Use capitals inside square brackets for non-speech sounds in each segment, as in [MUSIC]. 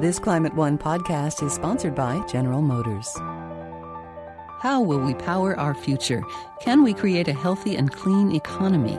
This Climate One podcast is sponsored by General Motors. How will we power our future? Can we create a healthy and clean economy?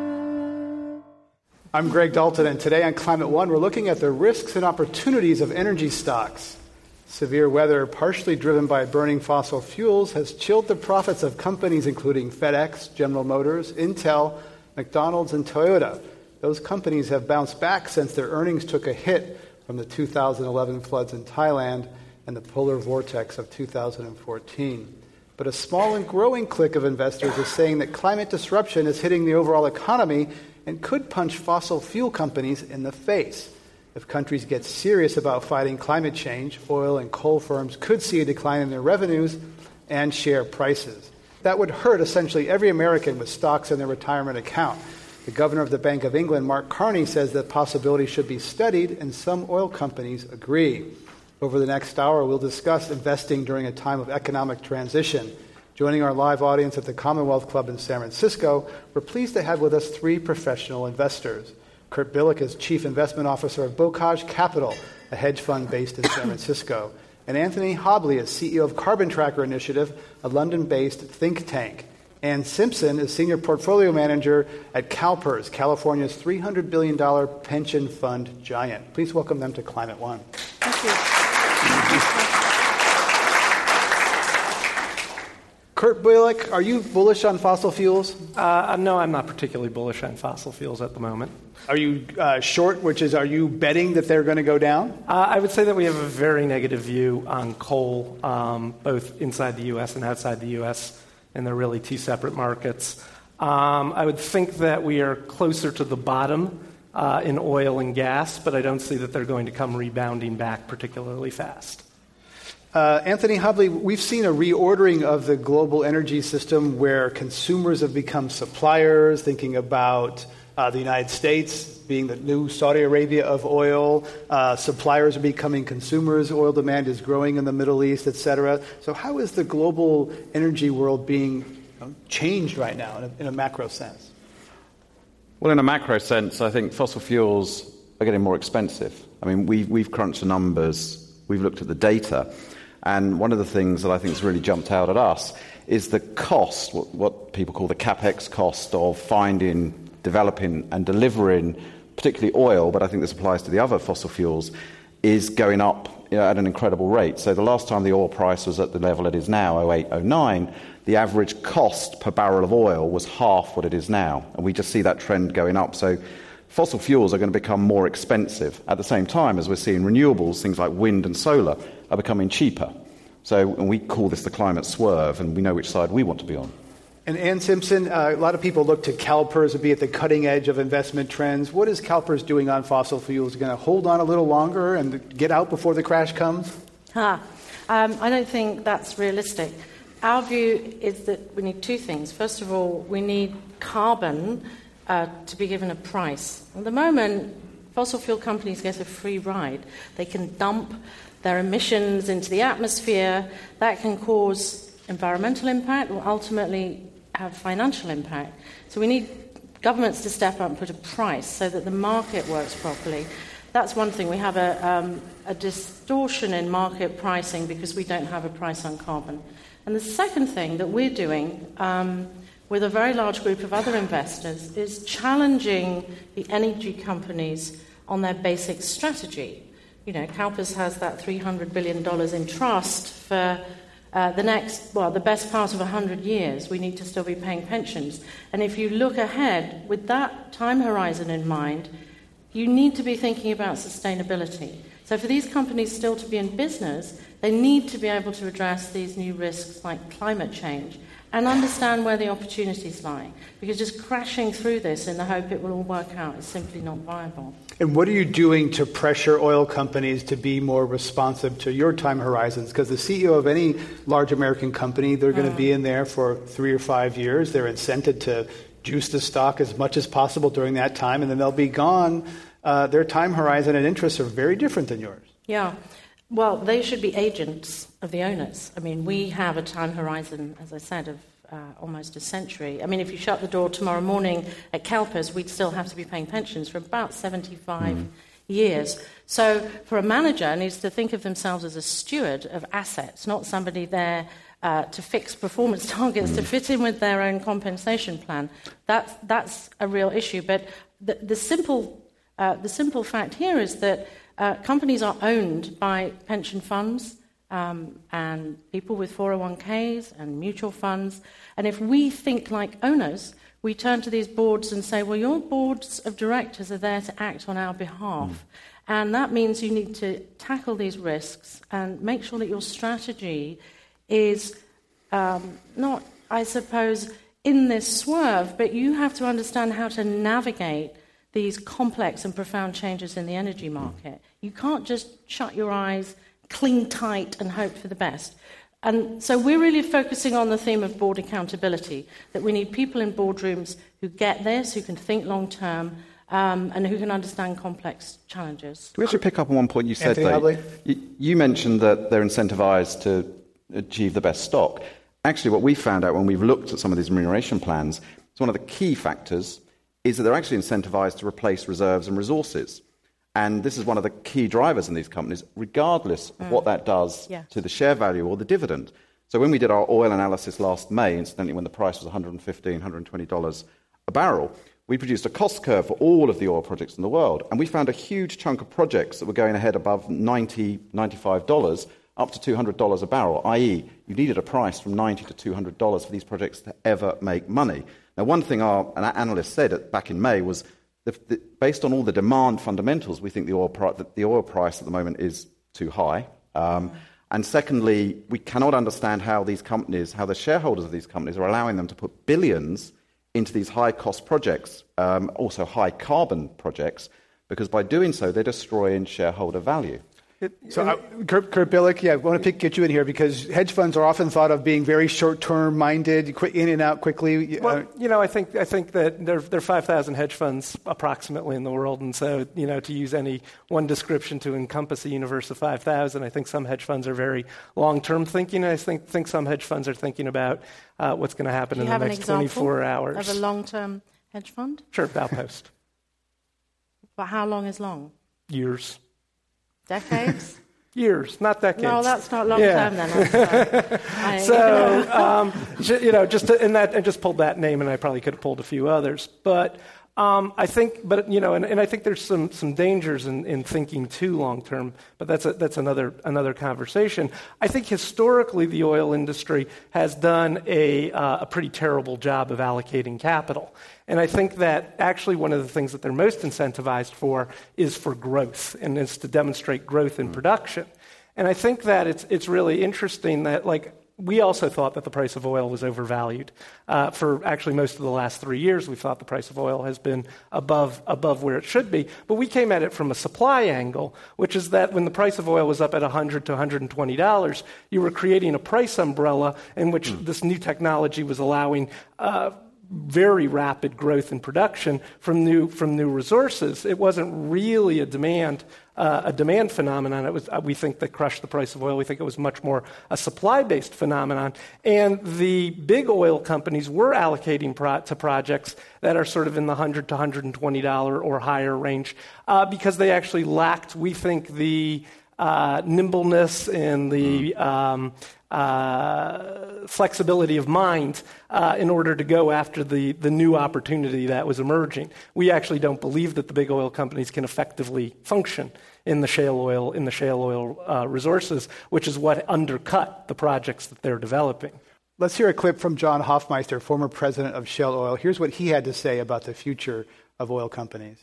I'm Greg Dalton, and today on Climate One, we're looking at the risks and opportunities of energy stocks. Severe weather, partially driven by burning fossil fuels, has chilled the profits of companies including FedEx, General Motors, Intel, McDonald's, and Toyota. Those companies have bounced back since their earnings took a hit from the 2011 floods in Thailand and the polar vortex of 2014. But a small and growing clique of investors is saying that climate disruption is hitting the overall economy and could punch fossil fuel companies in the face. If countries get serious about fighting climate change, oil and coal firms could see a decline in their revenues and share prices. That would hurt essentially every American with stocks in their retirement account. The governor of the Bank of England, Mark Carney, says that possibility should be studied, and some oil companies agree. Over the next hour, we'll discuss investing during a time of economic transition. Joining our live audience at the Commonwealth Club in San Francisco, we're pleased to have with us three professional investors. Kurt Billick is Chief Investment Officer of Bocage Capital, a hedge fund based in San Francisco. And Anthony Hobley is CEO of Carbon Tracker Initiative, a London based think tank. Anne Simpson is Senior Portfolio Manager at CalPERS, California's $300 billion pension fund giant. Please welcome them to Climate One. Thank you. Kurt Billick, are you bullish on fossil fuels? Uh, no, I'm not particularly bullish on fossil fuels at the moment. Are you uh, short, which is, are you betting that they're going to go down? Uh, I would say that we have a very negative view on coal, um, both inside the U.S. and outside the U.S., and they're really two separate markets. Um, I would think that we are closer to the bottom uh, in oil and gas, but I don't see that they're going to come rebounding back particularly fast. Uh, Anthony Hobley, we've seen a reordering of the global energy system where consumers have become suppliers, thinking about uh, the United States being the new Saudi Arabia of oil. Uh, suppliers are becoming consumers. Oil demand is growing in the Middle East, et cetera. So, how is the global energy world being you know, changed right now in a, in a macro sense? Well, in a macro sense, I think fossil fuels are getting more expensive. I mean, we've, we've crunched the numbers, we've looked at the data. And one of the things that I think has really jumped out at us is the cost, what, what people call the capex cost of finding, developing, and delivering, particularly oil, but I think this applies to the other fossil fuels, is going up you know, at an incredible rate. So the last time the oil price was at the level it is now, 08, 09, the average cost per barrel of oil was half what it is now. And we just see that trend going up. So fossil fuels are going to become more expensive at the same time as we're seeing renewables, things like wind and solar, are becoming cheaper. So and we call this the climate swerve, and we know which side we want to be on. And Anne Simpson, uh, a lot of people look to CalPERS to be at the cutting edge of investment trends. What is CalPERS doing on fossil fuels? Going to hold on a little longer and get out before the crash comes? Huh. Um, I don't think that's realistic. Our view is that we need two things. First of all, we need carbon uh, to be given a price. At the moment, fossil fuel companies get a free ride. They can dump their emissions into the atmosphere. That can cause environmental impact or ultimately have financial impact. So we need governments to step up and put a price so that the market works properly. That's one thing. We have a, um, a distortion in market pricing because we don't have a price on carbon. And the second thing that we're doing um, with a very large group of other investors is challenging the energy companies on their basic strategy you know, CalPERS has that $300 billion in trust for uh, the next, well, the best part of 100 years. We need to still be paying pensions. And if you look ahead with that time horizon in mind, you need to be thinking about sustainability. So, for these companies still to be in business, they need to be able to address these new risks like climate change and understand where the opportunities lie. Because just crashing through this in the hope it will all work out is simply not viable. And what are you doing to pressure oil companies to be more responsive to your time horizons? Because the CEO of any large American company, they're going to be in there for three or five years. They're incented to juice the stock as much as possible during that time, and then they'll be gone. Uh, their time horizon and interests are very different than yours. Yeah. Well, they should be agents of the owners. I mean, we have a time horizon, as I said, of uh, almost a century. I mean, if you shut the door tomorrow morning at CalPERS, we'd still have to be paying pensions for about 75 mm. years. So, for a manager, needs to think of themselves as a steward of assets, not somebody there uh, to fix performance [LAUGHS] targets to fit in with their own compensation plan. That's, that's a real issue. But the, the simple, uh, the simple fact here is that uh, companies are owned by pension funds um, and people with 401ks and mutual funds. And if we think like owners, we turn to these boards and say, well, your boards of directors are there to act on our behalf. Mm. And that means you need to tackle these risks and make sure that your strategy is um, not, I suppose, in this swerve, but you have to understand how to navigate these complex and profound changes in the energy market. You can't just shut your eyes, cling tight, and hope for the best. And so we're really focusing on the theme of board accountability that we need people in boardrooms who get this, who can think long term, um, and who can understand complex challenges. Can we actually pick up on one point you said, Anthony you, you mentioned that they're incentivized to achieve the best stock. Actually, what we found out when we've looked at some of these remuneration plans is one of the key factors is that they're actually incentivized to replace reserves and resources. And this is one of the key drivers in these companies, regardless of what mm. that does to the share value or the dividend. So when we did our oil analysis last May, incidentally, when the price was $115, $120 a barrel, we produced a cost curve for all of the oil projects in the world. And we found a huge chunk of projects that were going ahead above $90, $95, up to $200 a barrel, i.e., you needed a price from 90 to $200 for these projects to ever make money. Now, one thing our analyst said back in May was the, the, based on all the demand fundamentals, we think the oil, pri- the oil price at the moment is too high. Um, and secondly, we cannot understand how these companies, how the shareholders of these companies are allowing them to put billions into these high cost projects, um, also high carbon projects, because by doing so, they're destroying shareholder value. It, so, uh, Kurt, Kurt Billick, yeah, I want to pick, get you in here because hedge funds are often thought of being very short-term minded, in and out quickly. Uh, well, you know, I think I think that there, there are 5,000 hedge funds approximately in the world, and so you know, to use any one description to encompass a universe of 5,000, I think some hedge funds are very long-term thinking. I think think some hedge funds are thinking about uh, what's going to happen in the next 24 hours. Of a long-term hedge fund? Sure, Baupost. but how long is long? Years. Decades? [LAUGHS] Years, not decades. No, that's not long yeah. term then. [LAUGHS] so, um, you know, just to, and that, I just pulled that name, and I probably could have pulled a few others. But um, I think, but you know, and, and, I think there's some some dangers in, in thinking too long term. But that's a, that's another another conversation. I think historically the oil industry has done a uh, a pretty terrible job of allocating capital. And I think that actually one of the things that they're most incentivized for is for growth, and is to demonstrate growth in production. And I think that it's, it's really interesting that, like, we also thought that the price of oil was overvalued. Uh, for actually most of the last three years, we thought the price of oil has been above, above where it should be. But we came at it from a supply angle, which is that when the price of oil was up at $100 to $120, you were creating a price umbrella in which mm. this new technology was allowing. Uh, very rapid growth in production from new, from new resources. It wasn't really a demand, uh, a demand phenomenon. It was, uh, we think, that crushed the price of oil. We think it was much more a supply based phenomenon. And the big oil companies were allocating pro- to projects that are sort of in the 100 to $120 or higher range uh, because they actually lacked, we think, the uh, nimbleness and the um, uh, flexibility of mind uh, in order to go after the, the new opportunity that was emerging. We actually don't believe that the big oil companies can effectively function in the shale oil in the shale oil uh, resources, which is what undercut the projects that they're developing. Let's hear a clip from John Hofmeister, former president of Shell Oil. Here's what he had to say about the future of oil companies.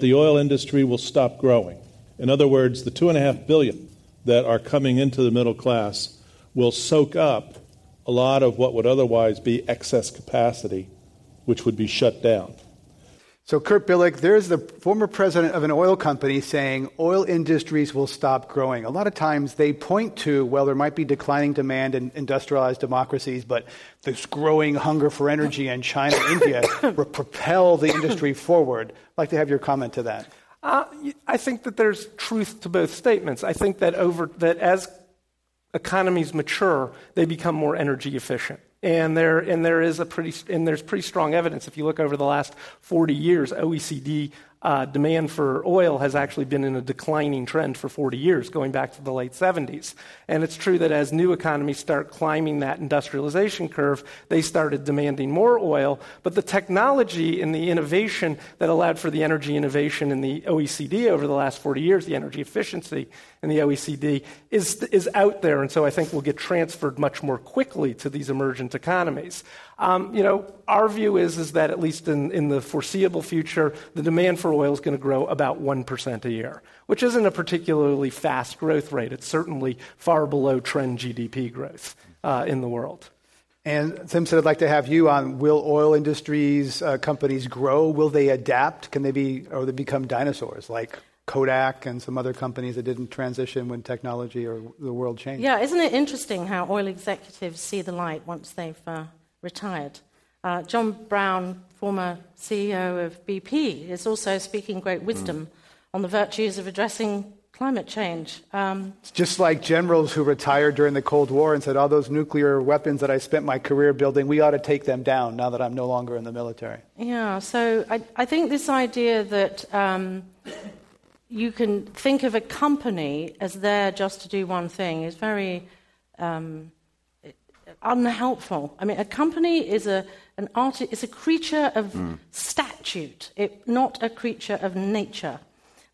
The oil industry will stop growing In other words, the two and a half billion that are coming into the middle class will soak up a lot of what would otherwise be excess capacity, which would be shut down. So, Kurt Billick, there's the former president of an oil company saying oil industries will stop growing. A lot of times they point to, well, there might be declining demand in industrialized democracies, but this growing hunger for energy in China, and India, [COUGHS] will propel the industry forward. I'd like to have your comment to that. Uh, I think that there's truth to both statements. I think that over that as economies mature, they become more energy efficient. And there, and there is a pretty, and there's pretty strong evidence. If you look over the last 40 years, OECD uh, demand for oil has actually been in a declining trend for 40 years, going back to the late 70s. And it's true that as new economies start climbing that industrialization curve, they started demanding more oil. But the technology and the innovation that allowed for the energy innovation in the OECD over the last 40 years, the energy efficiency in the OECD, is, is out there. And so I think will get transferred much more quickly to these emergent economies. Um, you know, our view is, is that at least in, in the foreseeable future, the demand for oil is going to grow about 1% a year, which isn't a particularly fast growth rate. It's certainly far below trend GDP growth uh, in the world. And Tim said, I'd like to have you on. Will oil industries, uh, companies grow? Will they adapt? Can they be, or they become dinosaurs like Kodak and some other companies that didn't transition when technology or the world changed? Yeah, isn't it interesting how oil executives see the light once they've uh, retired. Uh, John Browne, former CEO of BP, is also speaking great wisdom mm. on the virtues of addressing climate change. Um, it's just like generals who retired during the Cold War and said, All those nuclear weapons that I spent my career building, we ought to take them down now that I'm no longer in the military. Yeah, so I, I think this idea that um, you can think of a company as there just to do one thing is very. Um, unhelpful. I mean, a company is a, an art, is a creature of mm. statute, it, not a creature of nature.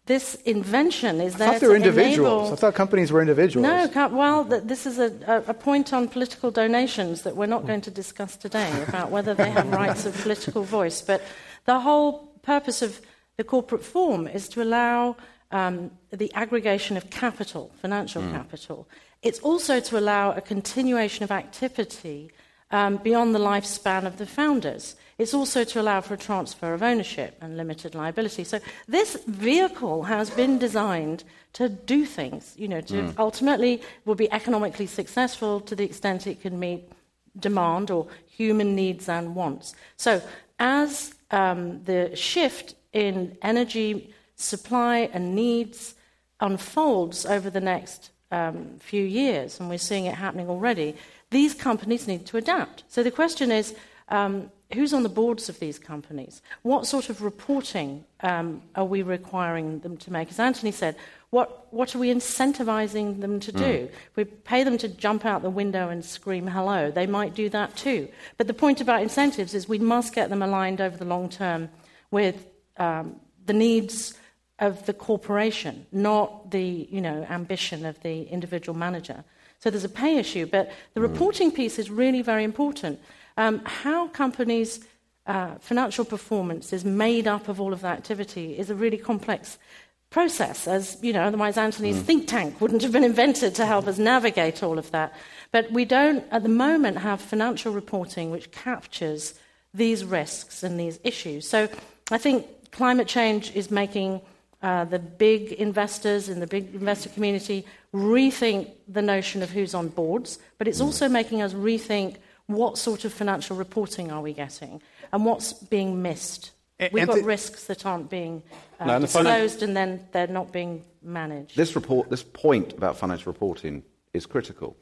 This invention is there I thought they were individuals. Enable... I thought companies were individuals. No, well, this is a, a, point on political donations that we're not going to discuss today about whether they have rights of political voice. But the whole purpose of the corporate form is to allow um, the aggregation of capital, financial mm. capital. It's also to allow a continuation of activity um, beyond the lifespan of the founders. It's also to allow for a transfer of ownership and limited liability. So this vehicle has been designed to do things, you know, to mm. ultimately will be economically successful to the extent it can meet demand or human needs and wants. So as um, the shift in energy supply and needs unfolds over the next um, few years, and we're seeing it happening already, these companies need to adapt. So the question is um, who's on the boards of these companies? What sort of reporting um, are we requiring them to make? As Anthony said, what, what are we incentivizing them to do? Mm. We pay them to jump out the window and scream hello. They might do that too. But the point about incentives is we must get them aligned over the long term with um, the needs of the corporation, not the you know, ambition of the individual manager. So there's a pay issue, but the mm. reporting piece is really very important. Um, how companies' uh, financial performance is made up of all of that activity is a really complex process, as you know, otherwise Anthony's mm. think tank wouldn't have been invented to help us navigate all of that. But we don't, at the moment, have financial reporting which captures these risks and these issues. So I think climate change is making uh, the big investors in the big investor community rethink the notion of who's on boards, but it's also making us rethink what sort of financial reporting are we getting and what's being missed. We've got risks that aren't being uh, no, disclosed and then they're not being managed. This report, this point about financial reporting is critical.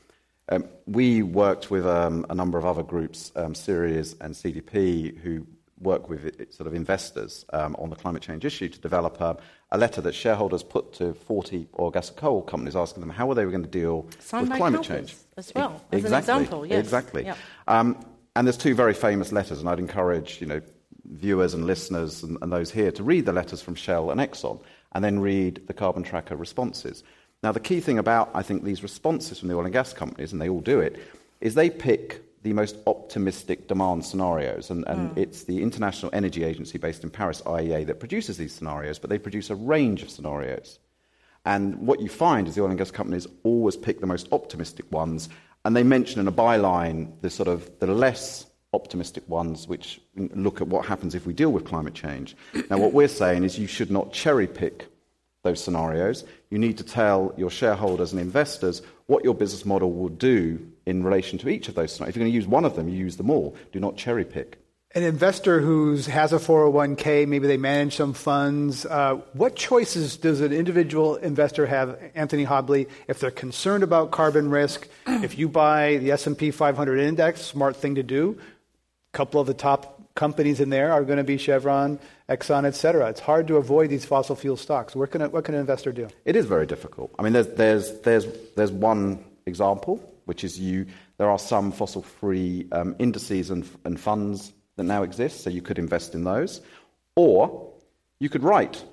Um, we worked with um, a number of other groups, um, Ceres and CDP, who work with sort of investors um, on the climate change issue to develop a, a, letter that shareholders put to 40 oil, gas, and coal companies asking them how are they going to deal with climate change. As well, as exactly, an example, yes. Exactly. Yep. Um, and there's two very famous letters, and I'd encourage you know, viewers and listeners and, and those here to read the letters from Shell and Exxon and then read the carbon tracker responses. Now, the key thing about, I think, these responses from the oil and gas companies, and they all do it, is they pick the most optimistic demand scenarios. And, and mm. it's the International Energy Agency based in Paris, IEA, that produces these scenarios, but they produce a range of scenarios. And what you find is the oil and gas companies always pick the most optimistic ones, and they mention in a byline the sort of the less optimistic ones, which look at what happens if we deal with climate change. Now, what we're saying is you should not cherry pick those scenarios. You need to tell your shareholders and investors what your business model will do in relation to each of those scenarios. If you're going to use one of them, you use them all. Do not cherry pick. An investor who has a 401k, maybe they manage some funds. Uh, what choices does an individual investor have, Anthony Hobley, if they're concerned about carbon risk? [CLEARS THROAT] if you buy the S&P 500 index, smart thing to do. A couple of the top companies in there are going to be Chevron, Exxon, et cetera. It's hard to avoid these fossil fuel stocks. What can, a, what can an investor do? It is very difficult. I mean, there's, there's, there's, there's one example, which is you. There are some fossil-free um, indices and, and funds that now exist, so you could invest in those. Or you could write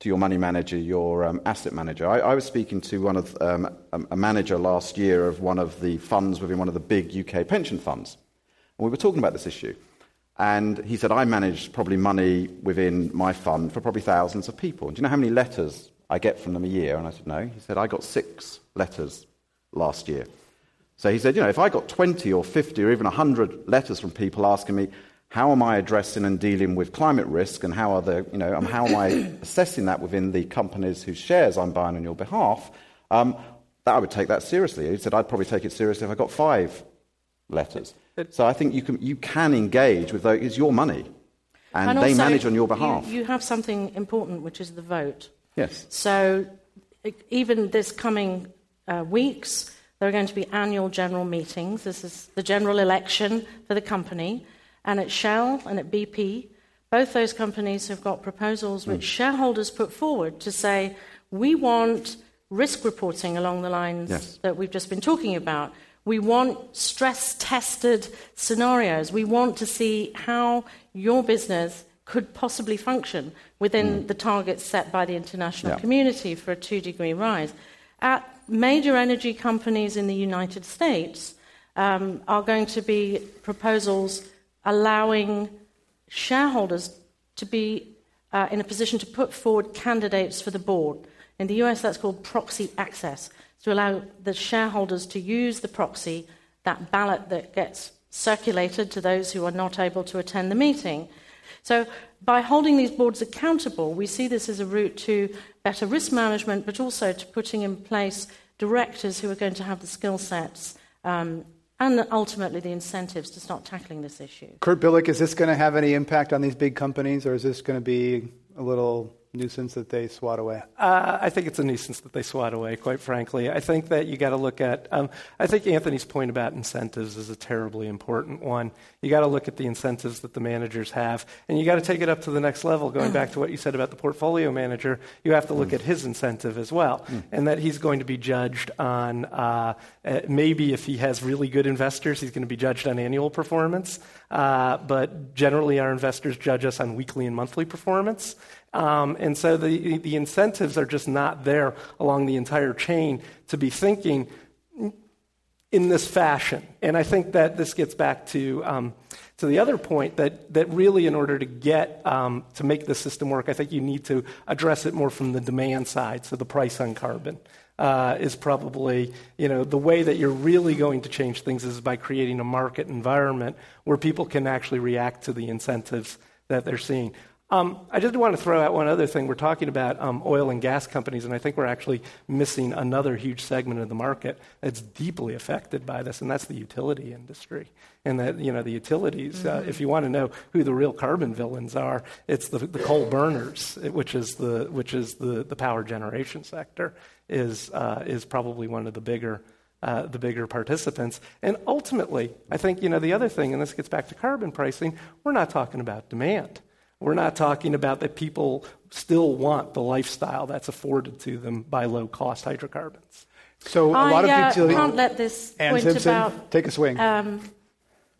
to your money manager, your um, asset manager. I, I, was speaking to one of um, a, manager last year of one of the funds within one of the big UK pension funds, and we were talking about this issue. And he said, I manage probably money within my fund for probably thousands of people. Do you know how many letters I get from them a year? And I said, No. He said, I got six letters last year. So he said, You know, if I got 20 or 50 or even 100 letters from people asking me, how am I addressing and dealing with climate risk, and how are the, you know, how am I [COUGHS] assessing that within the companies whose shares I'm buying on your behalf? Um, that I would take that seriously. He said I'd probably take it seriously if I got five letters. So I think you can you can engage with those. It's your money, and, and they manage on your behalf. You, you have something important, which is the vote. Yes. So even this coming uh, weeks, there are going to be annual general meetings. This is the general election for the company. And at Shell and at BP, both those companies have got proposals which mm. shareholders put forward to say, we want risk reporting along the lines yes. that we've just been talking about. We want stress tested scenarios. We want to see how your business could possibly function within mm. the targets set by the international yeah. community for a two degree rise. At major energy companies in the United States, um, are going to be proposals allowing shareholders to be uh, in a position to put forward candidates for the board. In the US, that's called proxy access, to allow the shareholders to use the proxy, that ballot that gets circulated to those who are not able to attend the meeting. So, by holding these boards accountable, we see this as a route to better risk management, but also to putting in place directors who are going to have the skill sets um, and ultimately the incentives to start tackling this issue. Kurt Billick, is this going to have any impact on these big companies, or is this going to be a little nuisance that they swat away? Uh, I think it's a nuisance that they swat away, quite frankly. I think that you got to look at, um, I think Anthony's point about incentives is a terribly important one. You got to look at the incentives that the managers have, and you got to take it up to the next level. Going back to what you said about the portfolio manager, you have to look mm. at his incentive as well, mm. and that he's going to be judged on uh, uh, maybe if he has really good investors, he's going to be judged on annual performance. Uh, but generally, our investors judge us on weekly and monthly performance. Um, and so the, the incentives are just not there along the entire chain to be thinking in this fashion. And I think that this gets back to, um, to the other point that, that really, in order to get um, to make the system work, I think you need to address it more from the demand side, so the price on carbon. Uh, is probably, you know, the way that you're really going to change things is by creating a market environment where people can actually react to the incentives that they're seeing. Um, I just want to throw out one other thing. We're talking about um, oil and gas companies, and I think we're actually missing another huge segment of the market that's deeply affected by this, and that's the utility industry. And that, you know, the utilities, mm-hmm. uh, if you want to know who the real carbon villains are, it's the, the coal burners, which is, the, which is the, the power generation sector, is, uh, is probably one of the bigger. Uh, the bigger participants. And ultimately, I think, you know, the other thing, and this gets back to carbon pricing, we're not talking about demand. We're not talking about that people still want the lifestyle that's afforded to them by low cost hydrocarbons. So a lot I, of utility. Uh, can't let this Anne point Simpson, about. take a swing. Um,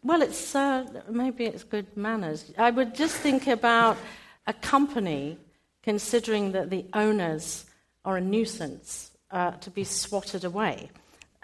well, it's uh, maybe it's good manners. I would just think about a company considering that the owners are a nuisance uh, to be swatted away.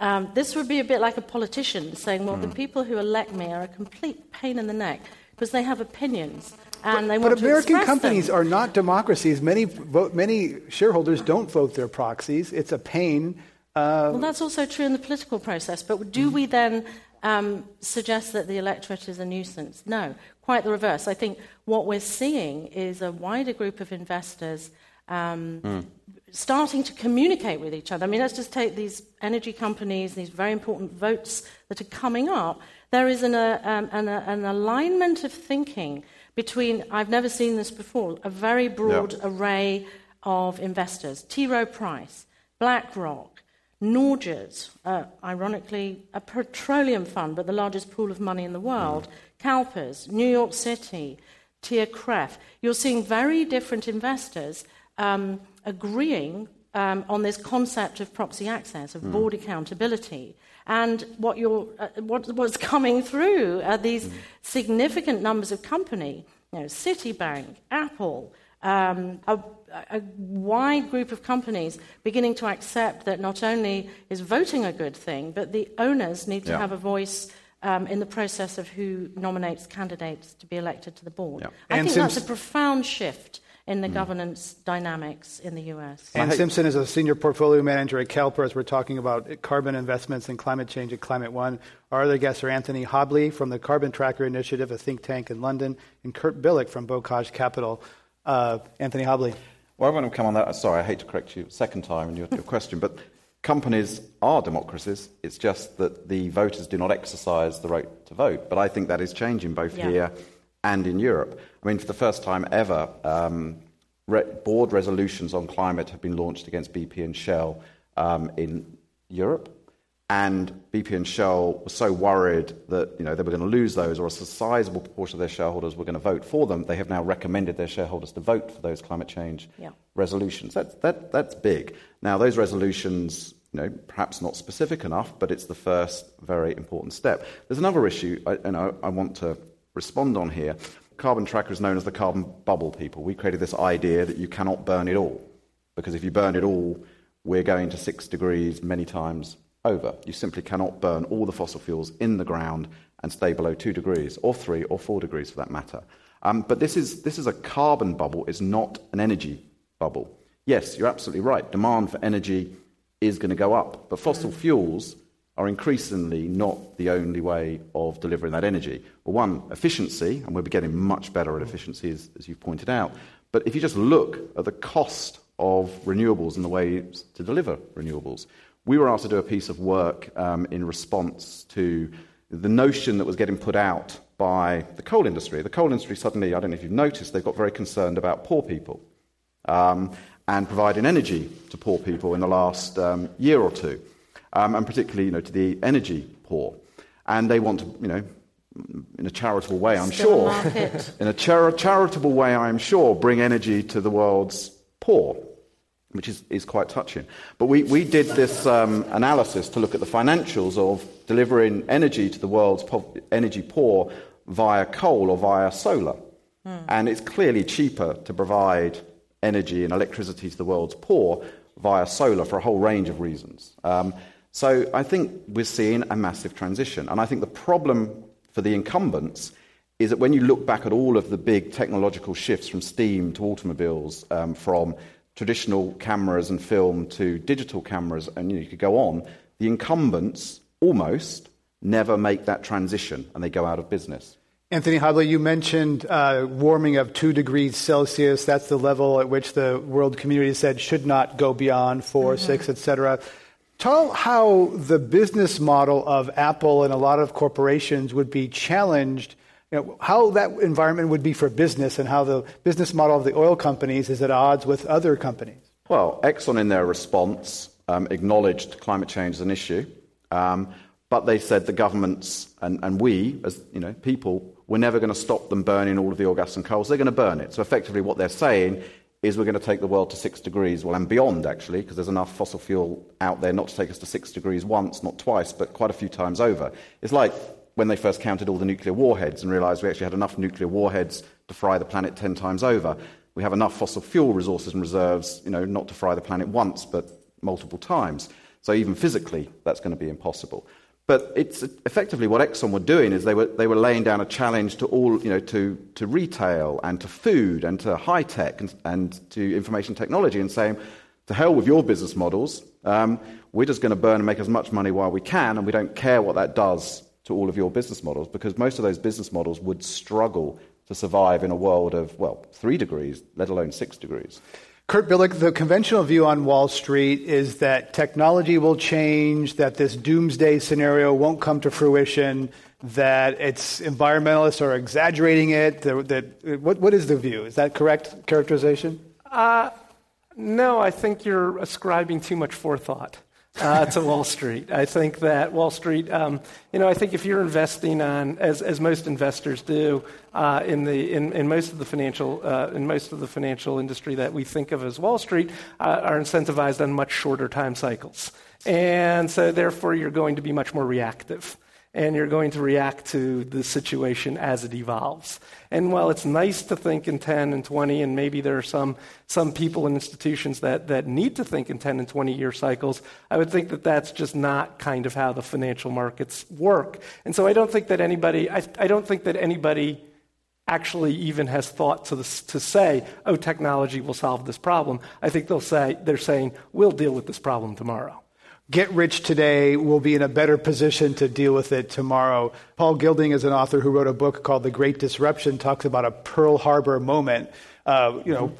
Um, this would be a bit like a politician saying, "Well, mm. the hmm. people who elect me are a complete pain in the neck because they have opinions and but, but American companies them. are not democracies. Many vote, many shareholders don't vote their proxies. It's a pain. Uh, Well, that's also true in the political process. But do we then um, suggest that the electorate is a nuisance? No, quite the reverse. I think what we're seeing is a wider group of investors um, starting to communicate with each other. I mean, let's just take these energy companies, these very important votes that are coming up. There is an, uh, um, an, uh, an alignment of thinking between, I've never seen this before, a very broad Yeah. array of investors. T. Rowe Price, BlackRock, Norges, uh, ironically a petroleum fund, but the largest pool of money in the world, CalPERS, New York City, TIAA-CREF. You're seeing very different investors um, agreeing um, on this concept of proxy access, of board accountability. And what you're, uh, what, what's coming through are these significant numbers of company, you know, Citibank, Apple, um, a, a wide group of companies beginning to accept that not only is voting a good thing, but the owners need to Yeah. have a voice um, in the process of who nominates candidates to be elected to the board. Yeah. I Anne think that's a profound shift in the governance dynamics in the US. Anne I Simpson is a senior portfolio manager at CalPERS. We're talking about carbon investments and climate change at Climate One. Our other guests are Anthony Hobley from the Carbon Tracker Initiative, a think tank in London, and Kurt Billick from Bocage Capital. Uh, Anthony Hobley. Well, I want to come on that. Sorry, I hate to correct you second time in your, your question, but companies are democracies. It's just that the voters do not exercise the right to vote. But I think that is changing both Yeah. here and in Europe. I mean, for the first time ever, um, re- board resolutions on climate have been launched against BP and Shell um, in Europe. And BP and Shell were so worried that you know, they were going to lose those, or a sizable proportion of their shareholders were going to vote for them. They have now recommended their shareholders to vote for those climate change Yeah. resolutions. That's, that, that's big. Now, those resolutions, you know, perhaps not specific enough, but it's the first very important step. There's another issue, I, and I, I want to respond on here. Carbon Tracker is known as the carbon bubble people. We created this idea that you cannot burn it all, because if you burn it all, we're going to six degrees many times over. You simply cannot burn all the fossil fuels in the ground and stay below two degrees, or three, or four degrees for that matter. Um, but this is, this is a carbon bubble, it's not an energy bubble. Yes, you're absolutely right. Demand for energy is going to go up, but fossil fuels are increasingly not the only way of delivering that energy. Well, one, efficiency, and we're getting much better at efficiency, as, as you've pointed out. But if you just look at the cost of renewables and the ways to deliver renewables, we were asked to do a piece of work um, in response to the notion that was getting put out by the coal industry. The coal industry suddenly, I don't know if you've noticed, they've got very concerned about poor people um, and providing energy to poor people in the last um, year or two, um, and particularly you know, to the energy poor. And they want to, you know, in a charitable way, I'm Still sure, [LAUGHS] in a char- charitable way, I'm sure, bring energy to the world's poor, which is, is quite touching. But we, we did this um, analysis to look at the financials of delivering energy to the world's po- energy poor via coal or via solar. And it's clearly cheaper to provide energy and electricity to the world's poor via solar for a whole range of reasons. Um, so I think we're seeing a massive transition. And I think the problem for the incumbents is that when you look back at all of the big technological shifts from steam to automobiles, um, from traditional cameras and film to digital cameras, and you, know, you could go on, the incumbents almost never make that transition and they go out of business. Anthony Hobley, you mentioned uh, warming of two degrees Celsius. That's the level at which the world community said should not go beyond 4 six, et cetera. Tell how the business model of Apple and a lot of corporations would be challenged. You know, how that environment would be for business, and how the business model of the oil companies is at odds with other companies. Well, Exxon, in their response, um, acknowledged climate change as an issue, um, but they said the governments and, and we, as you know, people, we're never going to stop them burning all of the oil, gas, and coal. So they're going to burn it. So effectively, what they're saying is we're going to take the world to six degrees, well, and beyond actually, because there's enough fossil fuel out there not to take us to six degrees once, not twice, but quite a few times over. It's like when they first counted all the nuclear warheads and realized we actually had enough nuclear warheads to fry the planet 10 times over. We have enough fossil fuel resources and reserves, you know, not to fry the planet once, but multiple times. So even physically, that's going to be impossible. But it's effectively what Exxon were doing is they were, they were laying down a challenge to all, you know, to, to retail and to food and to high tech and, and to information technology and saying, to hell with your business models. Um, we're just going to burn and make as much money while we can, and we don't care what that does to all of your business models because most of those business models would struggle to survive in a world of, well, three degrees, let alone six degrees. Kurt Billick, the conventional view on Wall Street is that technology will change, that this doomsday scenario won't come to fruition, that it's environmentalists are exaggerating it. That, that what, what is the view? Is that correct characterization? Uh, no, I think you're ascribing too much forethought uh, to Wall Street. I think that Wall Street, um, you know, I think if you're investing on, as, as most investors do, uh, in, the, in, in, most of the financial, uh, in most of the financial industry that we think of as Wall Street, uh, are incentivized on much shorter time cycles. And so therefore you're going to be much more reactive and you're going to react to the situation as it evolves. And while it's nice to think in 10 and 20, and maybe there are some, some people and institutions that, that need to think in 10 and 20 year cycles, I would think that that's just not kind of how the financial markets work. And so I don't think that anybody, I, I don't think that anybody actually even has thought to, this, to say, oh, technology will solve this problem. I think they'll say, they're saying, we'll deal with this problem tomorrow get rich today we'll be in a better position to deal with it tomorrow. Paul Gilding is an author who wrote a book called The Great Disruption, talks about a Pearl Harbor moment. Uh, you know,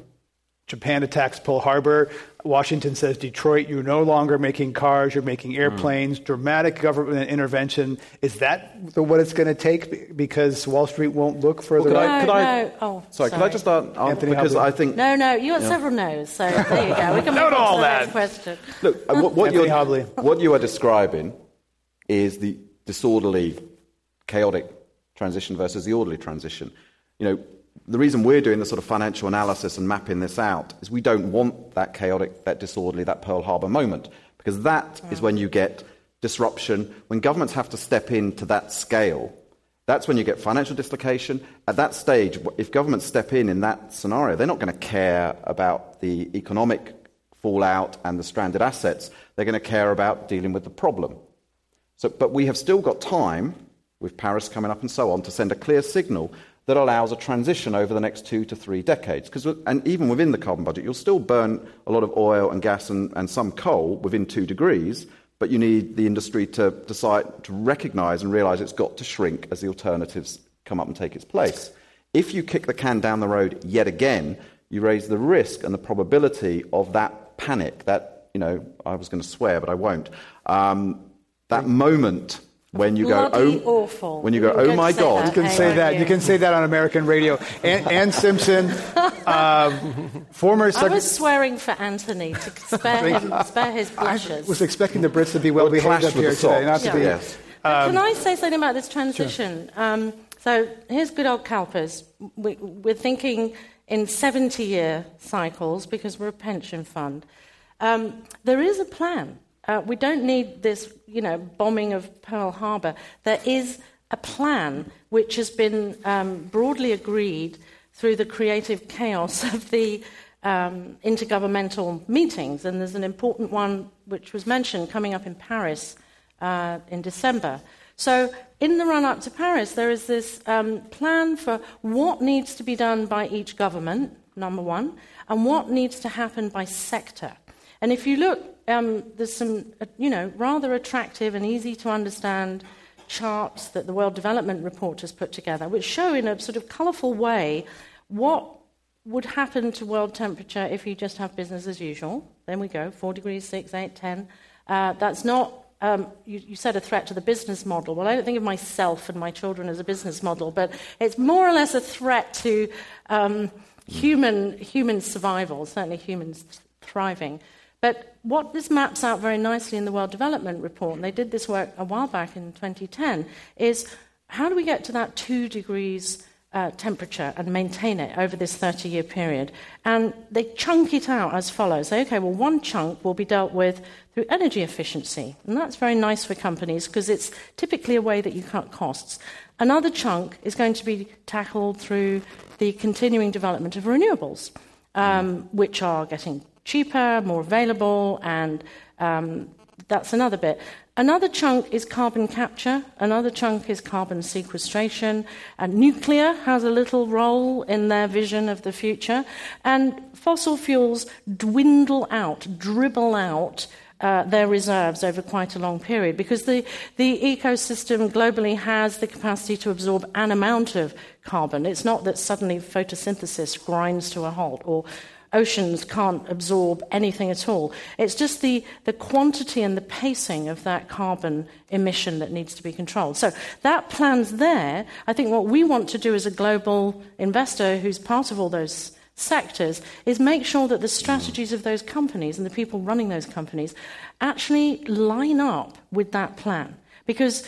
Japan attacks Pearl Harbor. Washington says, Detroit, you're no longer making cars, you're making airplanes. Mm. Dramatic government intervention. Is that the, what it's going to take because Wall Street won't look further? Well, could I, could no, I, no. Oh, sorry, sorry, could I just start? Anthony because Hobley. I think. No, no, you got Yeah. several no's, so [LAUGHS] there you go. We can move Note on all to the that. next question. Look, uh, what, what, you're, Hobley. what you are describing is the disorderly, chaotic transition versus the orderly transition. You know, the reason we're doing the sort of financial analysis and mapping this out is we don't want that chaotic, that disorderly, that Pearl Harbor moment, because that is when you get disruption. When governments have to step in to that scale, that's when you get financial dislocation. At that stage, if governments step in in that scenario, they're not going to care about the economic fallout and the stranded assets. They're going to care about dealing with the problem. So, but we have still got time, with Paris coming up and so on, to send a clear signal that allows a transition over the next two to three decades. Because, and even within the carbon budget, you'll still burn a lot of oil and gas and, and some coal within two degrees, but you need the industry to decide to recognize and realize it's got to shrink as the alternatives come up and take its place. If you kick the can down the road yet again, you raise the risk and the probability of that panic, that, you know, I was going to swear, but I won't, um, that moment when you go, oh, awful. when you go, You're oh my God, You can say that. You can say that on American radio. Anne, Anne Simpson, [LAUGHS] um, former I was swearing for Anthony to spare, him, spare his I was expecting the Brits to be well Would behaved up with here today. Not socks. to be, Yes. But Can I say something about this transition? Um, so here's good old CalPERS. We, we're thinking in 70 year cycles because we're a pension fund. Um, there is a plan. Uh, we don't need this, you know, bombing of Pearl Harbor. There is a plan which has been um, broadly agreed through the creative chaos [LAUGHS] of the um, intergovernmental meetings. And there's an important one which was mentioned coming up in Paris uh, in December. So, in the run up to Paris, there is this um, plan for what needs to be done by each government, number one, and what needs to happen by sector. And if you look, um, there's some, uh, you know, rather attractive and easy to understand charts that the World Development Report has put together, which show in a sort of colourful way what would happen to world temperature if you just have business as usual. Then we go, 4 degrees, 6, 8, 10. Uh, that's not, um, you, you said a threat to the business model. Well, I don't think of myself and my children as a business model, but it's more or less a threat to um, human, human survival, certainly humans thriving. But what this maps out very nicely in the World Development Report, and they did this work a while back in 2010, is how do we get to that two degrees uh, temperature and maintain it over this 30 year period? And they chunk it out as follows. Okay, well, one chunk will be dealt with through energy efficiency, and that's very nice for companies because it's typically a way that you cut costs. Another chunk is going to be tackled through the continuing development of renewables, um, which are getting cheaper, more available, and um, that's another bit. Another chunk is carbon capture, another chunk is carbon sequestration, and nuclear has a little role in their vision of the future, and fossil fuels dwindle out, dribble out uh, their reserves over quite a long period because the, the ecosystem globally has the capacity to absorb an amount of carbon. It's not that suddenly photosynthesis grinds to a halt or oceans can't absorb anything at all. It's just the, the quantity and the pacing of that carbon emission that needs to be controlled. So that plan's there. I think what we want to do as a global investor who's part of all those sectors is make sure that the strategies of those companies and the people running those companies actually line up with that plan. Because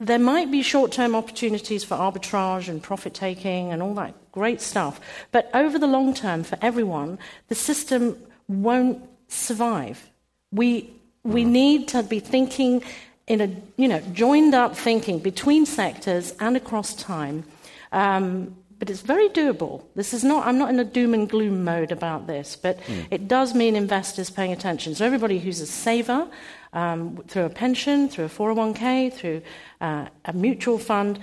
there might be short term opportunities for arbitrage and profit taking and all that great stuff, but over the long term, for everyone, the system won't survive. We, we mm. need to be thinking in a you know, joined up thinking between sectors and across time. Um, but it's very doable. This is not, I'm not in a doom and gloom mode about this, but mm. it does mean investors paying attention. So, everybody who's a saver, um, through a pension, through a 401k, through uh, a mutual fund,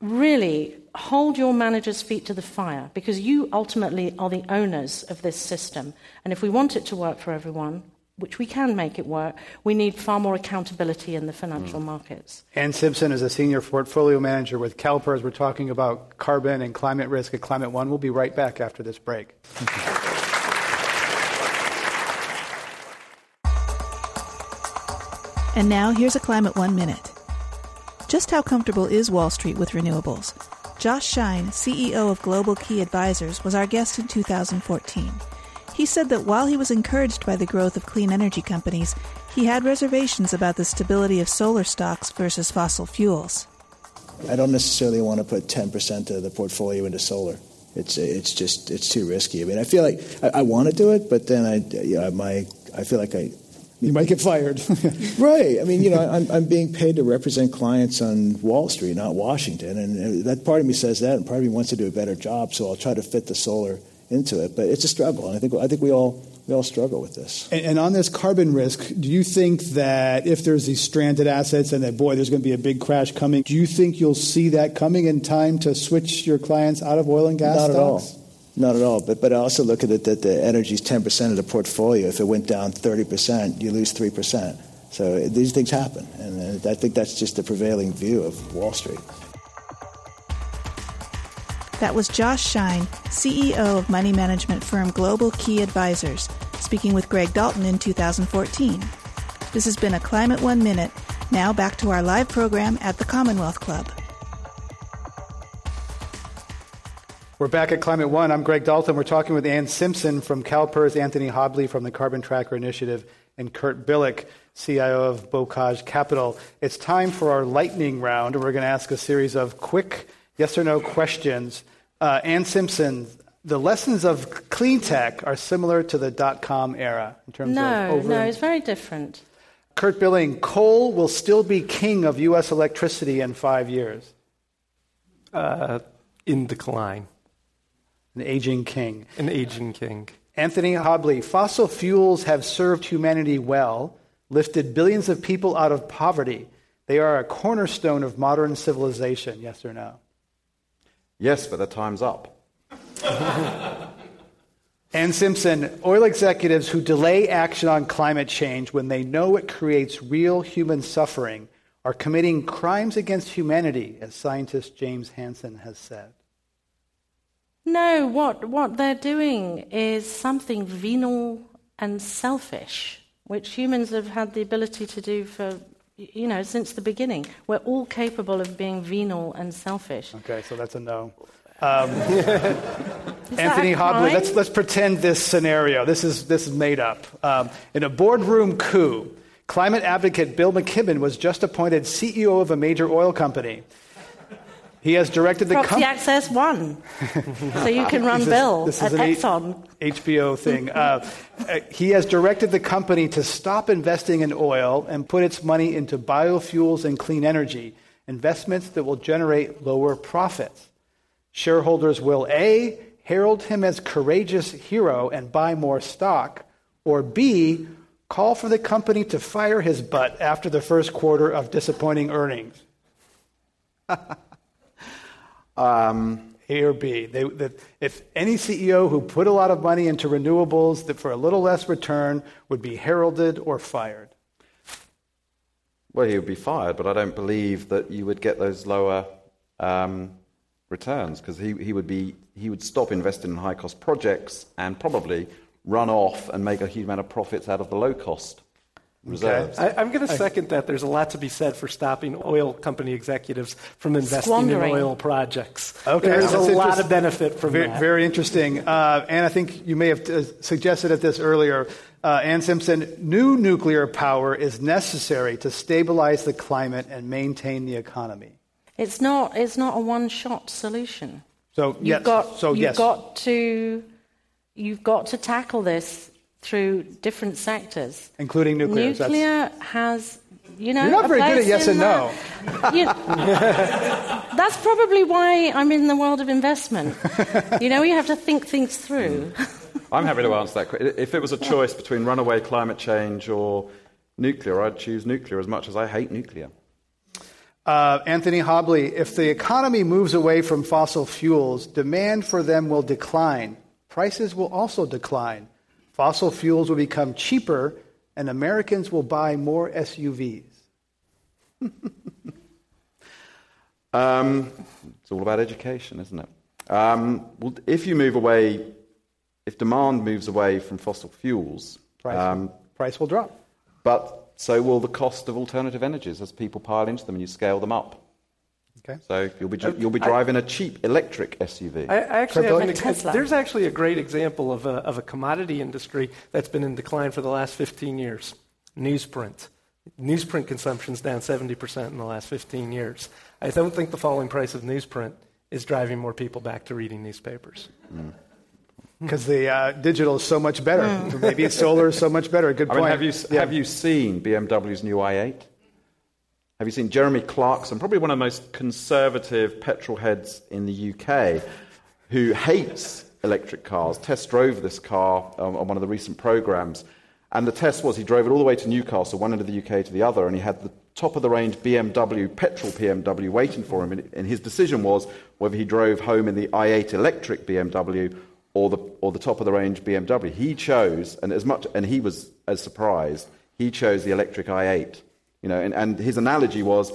really hold your manager's feet to the fire because you ultimately are the owners of this system. And if we want it to work for everyone, which we can make it work, we need far more accountability in the financial mm. markets. Anne Simpson is a senior portfolio manager with CalPERS. We're talking about carbon and climate risk at Climate One. We'll be right back after this break. [LAUGHS] And now here's a Climate One Minute. Just how comfortable is Wall Street with renewables? Josh Shine, CEO of Global Key Advisors, was our guest in 2014. He said that while he was encouraged by the growth of clean energy companies, he had reservations about the stability of solar stocks versus fossil fuels. I don't necessarily want to put 10% of the portfolio into solar. It's it's just it's too risky. I mean, I feel like I, I want to do it, but then I you know, my I feel like I you might get fired. [LAUGHS] right. I mean, you know, I'm, I'm being paid to represent clients on Wall Street, not Washington. And uh, that part of me says that, and part of me wants to do a better job, so I'll try to fit the solar into it. But it's a struggle, and I think, I think we, all, we all struggle with this. And, and on this carbon risk, do you think that if there's these stranded assets and that, boy, there's going to be a big crash coming, do you think you'll see that coming in time to switch your clients out of oil and gas not stocks? At all. Not at all. But, but I also look at it that the energy is 10% of the portfolio. If it went down 30%, you lose 3%. So uh, these things happen. And uh, I think that's just the prevailing view of Wall Street. That was Josh Schein, CEO of money management firm Global Key Advisors, speaking with Greg Dalton in 2014. This has been a Climate One Minute. Now back to our live program at the Commonwealth Club. We're back at Climate One. I'm Greg Dalton. We're talking with Anne Simpson from CalPERS, Anthony Hobley from the Carbon Tracker Initiative, and Kurt Billick, CIO of Bocage Capital. It's time for our lightning round, and we're going to ask a series of quick yes or no questions. Uh, Anne Simpson, the lessons of clean tech are similar to the dot com era in terms no, of over. No, no, it's very different. Kurt Billick, coal will still be king of U.S. electricity in five years. Uh, in decline. An aging king. An aging king. Anthony Hobley, fossil fuels have served humanity well, lifted billions of people out of poverty. They are a cornerstone of modern civilization, yes or no? Yes, but the time's up. [LAUGHS] Anne Simpson, oil executives who delay action on climate change when they know it creates real human suffering are committing crimes against humanity, as scientist James Hansen has said. No, what, what they're doing is something venal and selfish, which humans have had the ability to do for, you know, since the beginning. We're all capable of being venal and selfish. Okay, so that's a no. Um, [LAUGHS] Anthony Hobley, let's, let's pretend this scenario. This is, this is made up. Um, in a boardroom coup, climate advocate Bill McKibben was just appointed CEO of a major oil company. He has directed the company. Access One, [LAUGHS] so you can run this Bill is, this at Exxon. HBO thing. Uh, uh, he has directed the company to stop investing in oil and put its money into biofuels and clean energy, investments that will generate lower profits. Shareholders will A, herald him as courageous hero and buy more stock, or B, call for the company to fire his butt after the first quarter of disappointing earnings? [LAUGHS] um, a or B? They, that if any CEO who put a lot of money into renewables that for a little less return would be heralded or fired? Well, he would be fired, but I don't believe that you would get those lower um, returns because he, he, would be, he would stop investing in high cost projects and probably run off and make a huge amount of profits out of the low cost reserves. Okay. I, am going to second that. There's a lot to be said for stopping oil company executives from investing in oil projects. Okay, there's a lot of benefit from very, that. Very interesting. Uh, and I think you may have uh, suggested at this earlier. Uh, Anne Simpson, new nuclear power is necessary to stabilize the climate and maintain the economy. It's not. It's not a one-shot solution. So you've yes. got. So you've yes. got to. You've got to tackle this through different sectors, including nuclear. Nuclear that's... has, you know, you're not very good at yes and no. You [LAUGHS] that's probably why I'm in the world of investment. you know, you have to think things through. [LAUGHS] I'm happy to answer that. If it was a choice between runaway climate change or nuclear, I'd choose nuclear as much as I hate nuclear. Uh, Anthony Hobley, if the economy moves away from fossil fuels, demand for them will decline. Prices will also decline. Fossil fuels will become cheaper, and Americans will buy more SUVs. [LAUGHS] um, it's all about education, isn't it? Um, well, if you move away, if demand moves away from fossil fuels, price, um, price will drop. But so will the cost of alternative energies as people pile into them and you scale them up. Okay. So you'll be, you'll be driving I, a cheap electric SUV. I, I actually have an, there's actually a great example of a, of a commodity industry that's been in decline for the last 15 years newsprint. Newsprint consumption is down 70% in the last 15 years. I don't think the falling price of newsprint is driving more people back to reading newspapers. Mm because the uh, digital is so much better. Mm. Maybe solar is so much better. Good point. I mean, have, you, yeah. have you seen BMW's new i8? Have you seen Jeremy Clarkson, probably one of the most conservative petrol heads in the UK, who hates electric cars, test drove this car um, on one of the recent programs. And the test was he drove it all the way to Newcastle, one end of the UK to the other, and he had the top of the range BMW, petrol BMW, waiting for him. And his decision was whether he drove home in the i8 electric BMW or the, or the top of the range BMW. He chose, and as much, and he was as surprised, he chose the electric i8. You know, and, and his analogy was,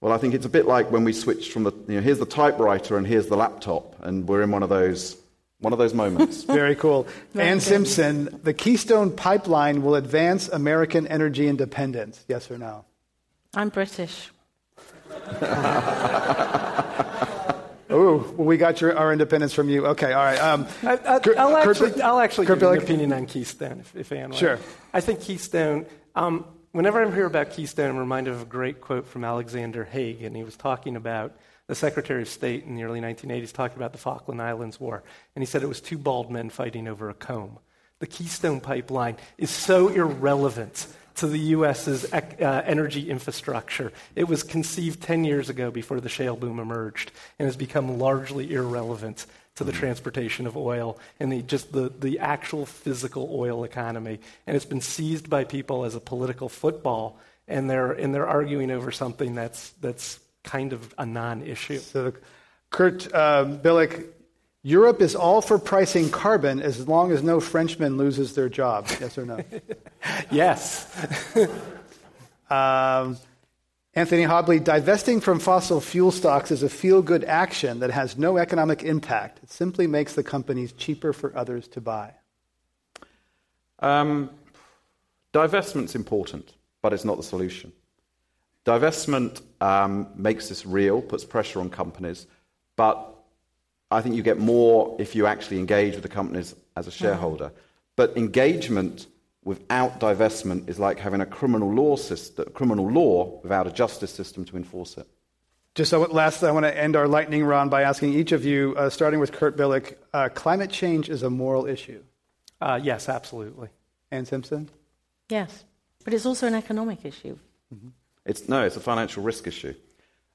well, I think it's a bit like when we switched from the, you know, here's the typewriter and here's the laptop, and we're in one of those, one of those moments. [LAUGHS] Very cool. Anne Simpson, the Keystone Pipeline will advance American energy independence. Yes or no? I'm British. [LAUGHS] Oh, well, we got your, our independence from you. Okay, all right. Um, I, will actually, I'll actually give an opinion on Keystone, if, if Anne Sure. I think Keystone, um, whenever I hear about Keystone, I'm reminded of a great quote from Alexander Haig, and he was talking about the Secretary of State in the early 1980s, talking about the Falkland Islands War. And he said it was two bald men fighting over a comb. The Keystone Pipeline is so irrelevant to the U.S.'s uh, energy infrastructure. It was conceived 10 years ago before the shale boom emerged and has become largely irrelevant to the transportation of oil and the, just the, the actual physical oil economy. And it's been seized by people as a political football, and they're, and they're arguing over something that's, that's kind of a non issue. So, Kurt uh, Billick, Europe is all for pricing carbon as long as no Frenchman loses their job. Yes or no? [LAUGHS] yes. [LAUGHS] um, Anthony Hobley, divesting from fossil fuel stocks is a feel good action that has no economic impact. It simply makes the companies cheaper for others to buy. Um, divestment's important, but it's not the solution. Divestment um, makes this real, puts pressure on companies, but I think you get more if you actually engage with the companies as a shareholder. But engagement without divestment is like having a criminal law system, criminal law without a justice system to enforce it. Just so last, I want to end our lightning round by asking each of you, uh, starting with Kurt Billick, uh, climate change is a moral issue. Uh, yes, absolutely. Anne Simpson. Yes, but it's also an economic issue. Mm-hmm. It's no, it's a financial risk issue,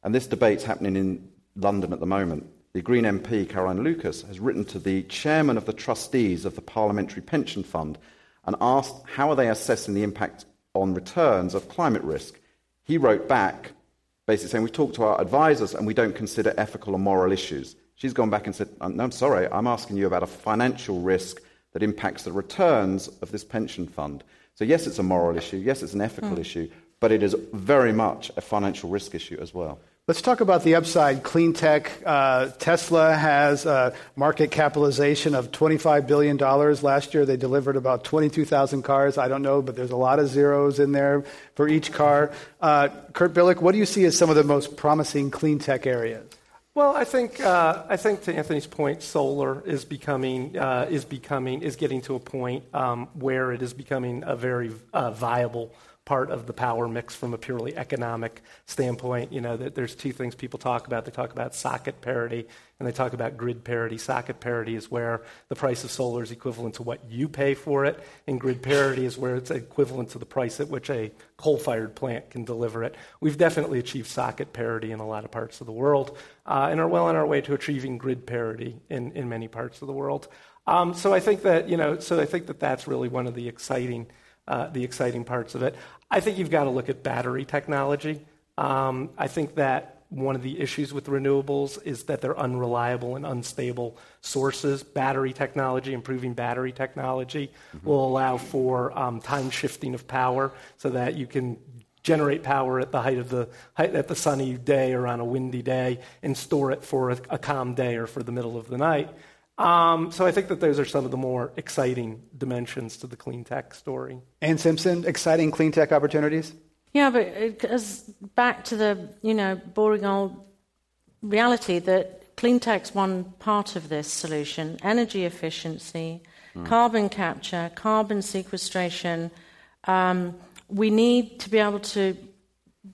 and this debate's happening in London at the moment the Green MP, Caroline Lucas, has written to the chairman of the trustees of the Parliamentary Pension Fund and asked how are they assessing the impact on returns of climate risk. He wrote back basically saying, We've talked to our advisors and we don't consider ethical or moral issues. She's gone back and said, uh, No, I'm sorry, I'm asking you about a financial risk that impacts the returns of this pension fund. So, yes, it's a moral issue, yes, it's an ethical mm. issue, but it is very much a financial risk issue as well. Let's talk about the upside. Clean tech. Uh, Tesla has a market capitalization of $25 billion. Last year, they delivered about 22,000 cars. I don't know, but there's a lot of zeros in there for each car. Uh, Kurt Billick, what do you see as some of the most promising clean tech areas? Well, I think uh, I think to Anthony's point, solar is becoming uh, is becoming is getting to a point um, where it is becoming a very uh, viable part of the power mix from a purely economic standpoint. You know, there's two things people talk about. They talk about socket parity and they talk about grid parity. Socket parity is where the price of solar is equivalent to what you pay for it, and grid parity is where it's equivalent to the price at which a coal-fired plant can deliver it. We've definitely achieved socket parity in a lot of parts of the world, uh, and are well on our way to achieving grid parity in, in many parts of the world. Um, so I think that you know, so I think that that's really one of the exciting uh, the exciting parts of it. I think you've got to look at battery technology. Um, I think that one of the issues with renewables is that they're unreliable and unstable sources. Battery technology, improving battery technology, mm-hmm. will allow for um, time shifting of power so that you can generate power at the height of the height, at the sunny day or on a windy day and store it for a, a calm day or for the middle of the night. Um, so I think that those are some of the more exciting dimensions to the clean tech story. Anne Simpson, exciting clean tech opportunities? Yeah, but it, as back to the you know boring old reality that clean tech's one part of this solution: energy efficiency, mm. carbon capture, carbon sequestration. Um, we need to be able to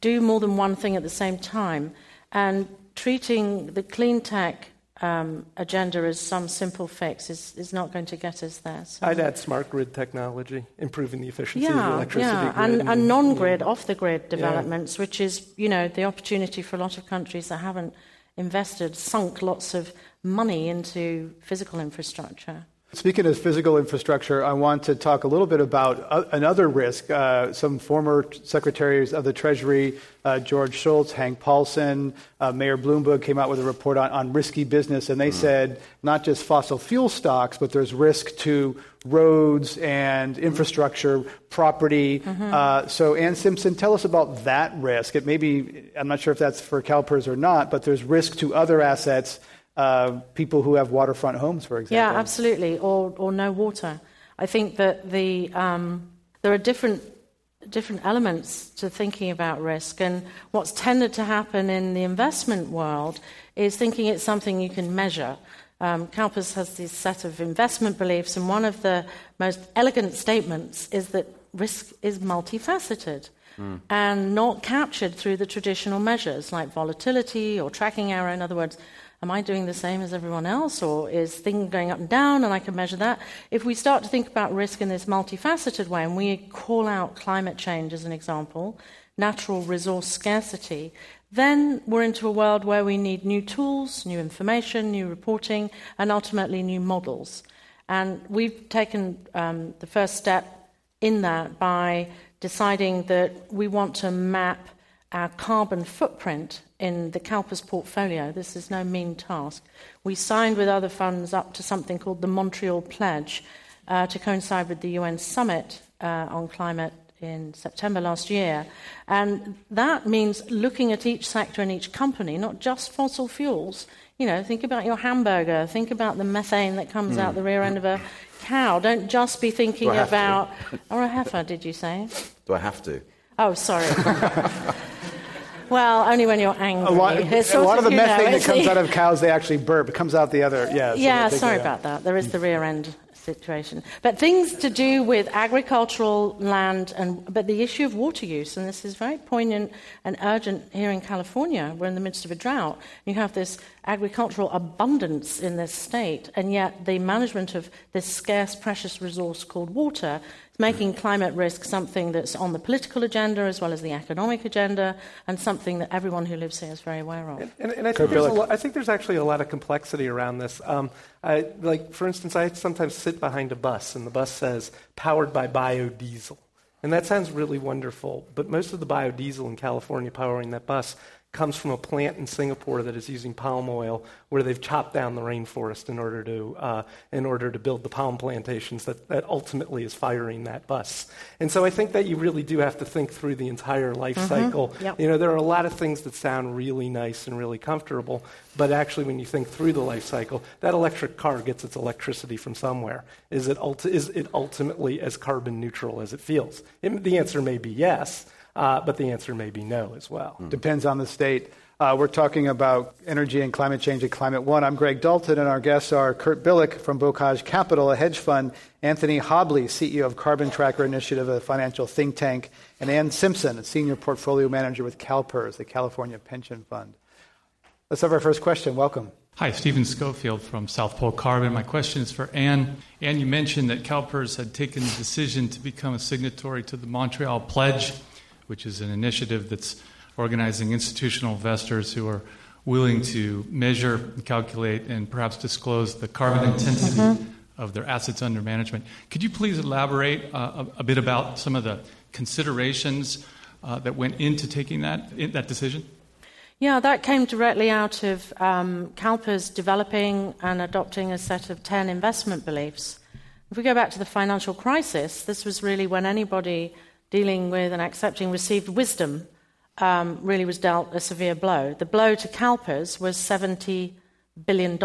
do more than one thing at the same time, and treating the clean tech um, agenda as some simple fix is, is not going to get us there. So. I'd add smart grid technology, improving the efficiency yeah, of the electricity yeah. grid. And, and non-grid, yeah. off-the-grid developments, yeah. which is, you know, the opportunity for a lot of countries that haven't invested, sunk lots of money into physical infrastructure. Speaking of physical infrastructure, I want to talk a little bit about another risk. Uh, some former secretaries of the Treasury, uh, George Shultz, Hank Paulson, uh, Mayor Bloomberg came out with a report on, on risky business, and they mm. said not just fossil fuel stocks, but there's risk to roads and infrastructure, property. Mm-hmm. Uh, so, Anne Simpson, tell us about that risk. It may be, I'm not sure if that's for CalPERS or not, but there's risk to other assets uh, people who have waterfront homes, for example. Yeah, absolutely, or, or no water. I think that the, um, there are different, different elements to thinking about risk, and what's tended to happen in the investment world is thinking it's something you can measure. Um, CalPERS has this set of investment beliefs, and one of the most elegant statements is that risk is multifaceted. Mm. And not captured through the traditional measures like volatility or tracking error. In other words, Am I doing the same as everyone else, or is things going up and down and I can measure that? If we start to think about risk in this multifaceted way, and we call out climate change as an example, natural resource scarcity, then we're into a world where we need new tools, new information, new reporting, and ultimately new models. And we've taken um, the first step in that by deciding that we want to map our carbon footprint in the CalPERS portfolio. This is no mean task. We signed with other funds up to something called the Montreal Pledge uh, to coincide with the UN summit uh, on climate in September last year. And that means looking at each sector and each company, not just fossil fuels. You know, think about your hamburger, think about the methane that comes mm. out the rear end of a cow. Don't just be thinking about. to? Or a heifer, did you say? Do I have to? Oh, sorry. [LAUGHS] Well, only when you're angry. A lot, a lot of, the methane know, that comes out of cows, they actually burp. It comes out the other, yeah. So yeah, sorry about that. There is the hmm. rear end situation. But things to do with agricultural land, and but the issue of water use, and this is very poignant and urgent here in California. We're in the midst of a drought. You have this agricultural abundance in this state, and yet the management of this scarce, precious resource called water making climate risk something that's on the political agenda as well as the economic agenda, and something that everyone who lives here is very aware of. And, and, and I, think lot, I, think there's actually a lot of complexity around this. Um, I, like, for instance, I sometimes sit behind a bus, and the bus says "powered by biodiesel." And that sounds really wonderful, but most of the biodiesel in California powering that bus comes from a plant in Singapore that is using palm oil, where they've chopped down the rainforest in order to uh, in order to build the palm plantations that, that ultimately is firing that bus. And so I think that you really do have to think through the entire life mm-hmm. cycle. Yep. You know, there are a lot of things that sound really nice and really comfortable, but actually, when you think through the life cycle, that electric car gets its electricity from somewhere. Is it, ulti- is it ultimately as carbon neutral as it feels? It, the answer may be yes. Uh, but the answer may be no as well. Mm. Depends on the state. Uh, we're talking about energy and climate change at Climate One. I'm Greg Dalton, and our guests are Kurt Billick from Bocage Capital, a hedge fund, Anthony Hobley, CEO of Carbon Tracker Initiative, a financial think tank, and Anne Simpson, a senior portfolio manager with CalPERS, the California Pension Fund. Let's have our first question. Welcome. Hi, Stephen Schofield from South Pole Carbon. My question is for Anne. Anne, you mentioned that CalPERS had taken the decision to become a signatory to the Montreal Pledge which is an initiative that's organizing institutional investors who are willing to measure, calculate, and perhaps disclose the carbon intensity mm-hmm. of their assets under management. Could you please elaborate uh, a, a, bit about some of the considerations uh, that went into taking that, in, that decision? Yeah, that came directly out of um, CalPERS developing and adopting a set of 10 investment beliefs. If we go back to the financial crisis, this was really when anybody dealing with and accepting received wisdom um, really was dealt a severe blow. The blow to CalPERS was $70 billion.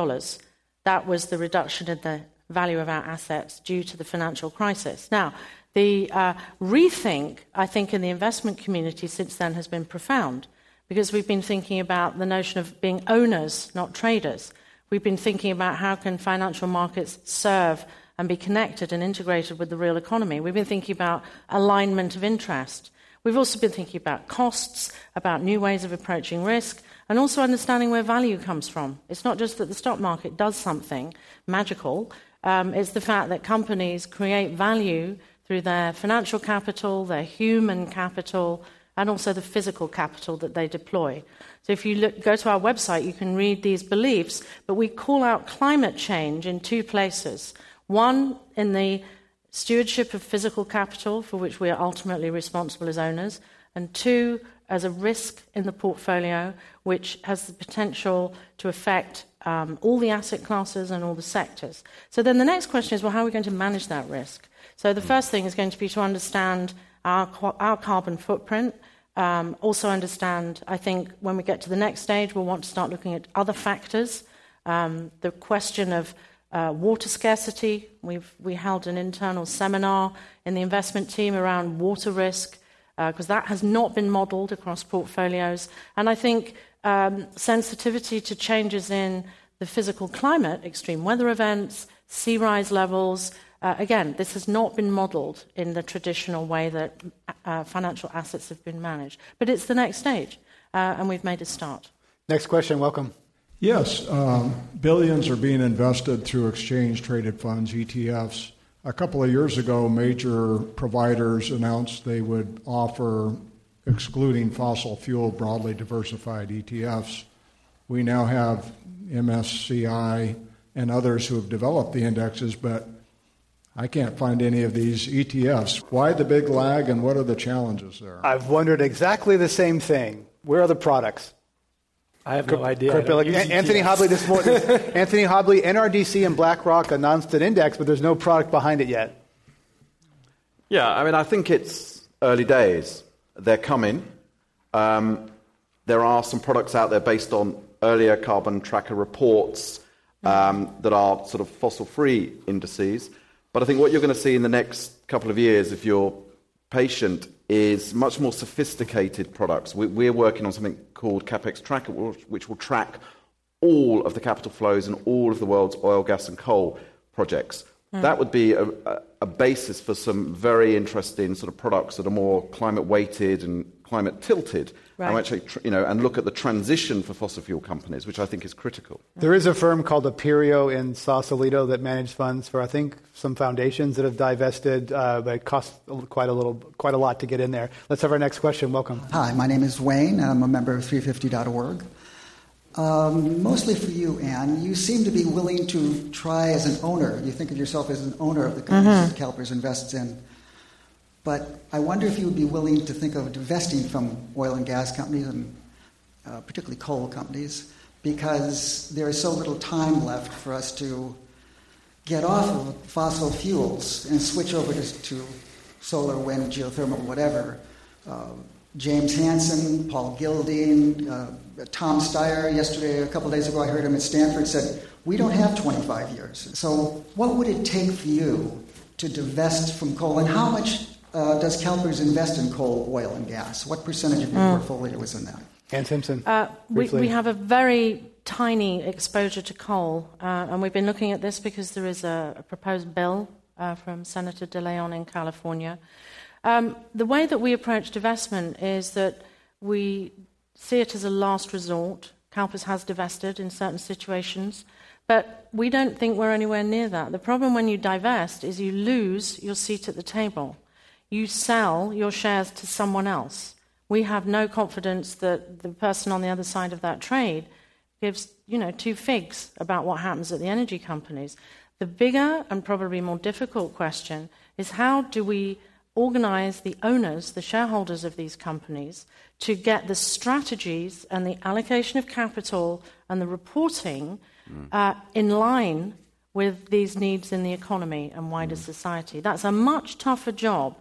That was the reduction in the value of our assets due to the financial crisis. Now, the uh, rethink, I think, in the investment community since then has been profound because we've been thinking about the notion of being owners, not traders. We've been thinking about how can financial markets serve and be connected and integrated with the real economy. We've been thinking about alignment of interest. We've also been thinking about costs, about new ways of approaching risk, and also understanding where value comes from. It's not just that the stock market does something magical, um, it's the fact that companies create value through their financial capital, their human capital, and also the physical capital that they deploy. So if you look, go to our website, you can read these beliefs, but we call out climate change in two places. One, in the stewardship of physical capital, for which we are ultimately responsible as owners, and two, as a risk in the portfolio, which has the potential to affect um, all the asset classes and all the sectors. So then the next question is well, how are we going to manage that risk? So the first thing is going to be to understand our, our carbon footprint. Um, also, understand, I think, when we get to the next stage, we'll want to start looking at other factors. Um, the question of uh, water scarcity. We've we held an internal seminar in the investment team around water risk because uh, that has not been modelled across portfolios. And I think um, sensitivity to changes in the physical climate, extreme weather events, sea rise levels. Uh, again, this has not been modelled in the traditional way that uh, financial assets have been managed. But it's the next stage, uh, and we've made a start. Next question, welcome. Yes, um, billions are being invested through exchange traded funds, ETFs. A couple of years ago, major providers announced they would offer, excluding fossil fuel, broadly diversified ETFs. We now have MSCI and others who have developed the indexes, but I can't find any of these ETFs. Why the big lag and what are the challenges there? I've wondered exactly the same thing. Where are the products? I have no idea. [LAUGHS] Anthony Hobley this morning. Anthony Hobley, NRDC and BlackRock announced an index, but there's no product behind it yet. Yeah, I mean, I think it's early days. They're coming. Um, there are some products out there based on earlier carbon tracker reports um, that are sort of fossil free indices. But I think what you're going to see in the next couple of years, if you're patient, is much more sophisticated products. We're working on something called CapEx Tracker, which will track all of the capital flows and all of the world's oil, gas, and coal projects. Mm. That would be a, a, basis for some very interesting sort of products that are more climate weighted and climate tilted. Right. And actually, you know, and look at the transition for fossil fuel companies, which I think is critical. There is a firm called Aperio in Sausalito that manage funds for, I think, some foundations that have divested, uh, but it costs quite a little, quite a lot to get in there. Let's have our next question. Welcome. Hi, my name is Wayne. And I'm a member of 350.org. Um, mostly for you, Anne. You seem to be willing to try as an owner. You think of yourself as an owner of the companies mm-hmm. that CalPERS invests in. But I wonder if you would be willing to think of divesting from oil and gas companies, and uh, particularly coal companies, because there is so little time left for us to get off of fossil fuels and switch over to, to solar, wind, geothermal, whatever. Uh, James Hansen, Paul Gilding, uh, Tom Steyer, yesterday, a couple days ago, I heard him at Stanford, said, We don't have 25 years. So, what would it take for you to divest from coal, and how much uh, does CalPERS invest in coal, oil, and gas? What percentage of your mm. portfolio is in that? Anne Simpson. Uh, we, we, have a very tiny exposure to coal, uh, and we've been looking at this because there is a, a proposed bill uh, from Senator De Leon in California um, the way that we approach divestment is that we see it as a last resort. CalPERS has divested in certain situations, but we don't think we're anywhere near that. The problem when you divest is you lose your seat at the table. You sell your shares to someone else. We have no confidence that the person on the other side of that trade gives, you know, two figs about what happens at the energy companies. The bigger and probably more difficult question is how do we organize the owners, the shareholders of these companies, to get the strategies and the allocation of capital and the reporting mm. uh, in line with these needs in the economy and wider mm. society. That's a much tougher job.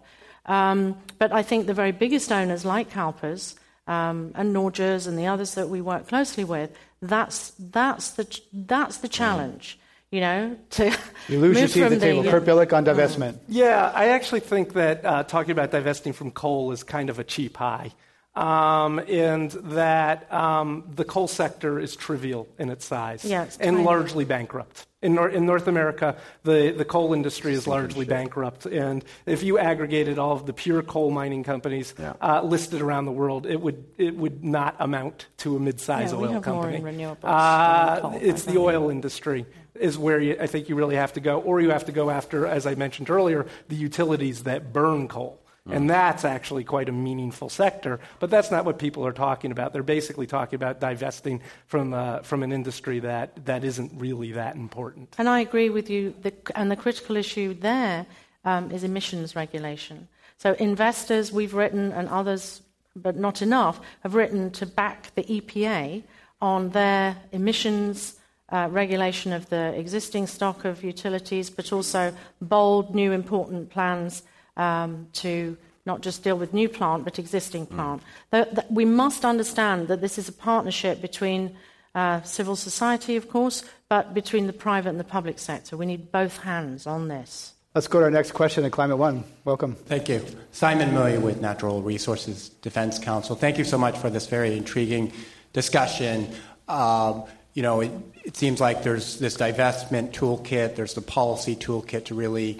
Um, but I think the very biggest owners, like CalPERS um, and Norges and the others that we work closely with, that's, that's, the, that's the mm. challenge you know, to you lose your seat at the, the table. Kurt Billick on divestment. Yeah, I actually think that uh, talking about divesting from coal is kind of a cheap high. Um, and that um, the coal sector is trivial in its size yeah, and largely bankrupt. In, Nor- in, North America, the, the coal industry is largely bankrupt. And if you aggregated all of the pure coal mining companies yeah. uh, listed around the world, it would, it would not amount to a mid sized yeah, oil company. Uh, it's the oil industry is where you, I think you really have to go, or you have to go after, as I mentioned earlier, the utilities that burn coal. Mm. And that's actually quite a meaningful sector, but that's not what people are talking about. They're basically talking about divesting from, uh, from an industry that, that isn't really that important. And I agree with you. The, and the critical issue there um, is emissions regulation. So, investors, we've written, and others, but not enough, have written to back the EPA on their emissions uh, regulation of the existing stock of utilities, but also bold, new, important plans um, to not just deal with new plant, but existing mm. plant. Mm. The, the, we must understand that this is a partnership between uh, civil society, of course, but between the private and the public sector. We need both hands on this. Let's go to our next question at Climate One. Welcome. Thank you. Simon Miller with Natural Resources Defense Council. Thank you so much for this very intriguing discussion. Um, you know, it, it, seems like there's this divestment toolkit, there's the policy toolkit to really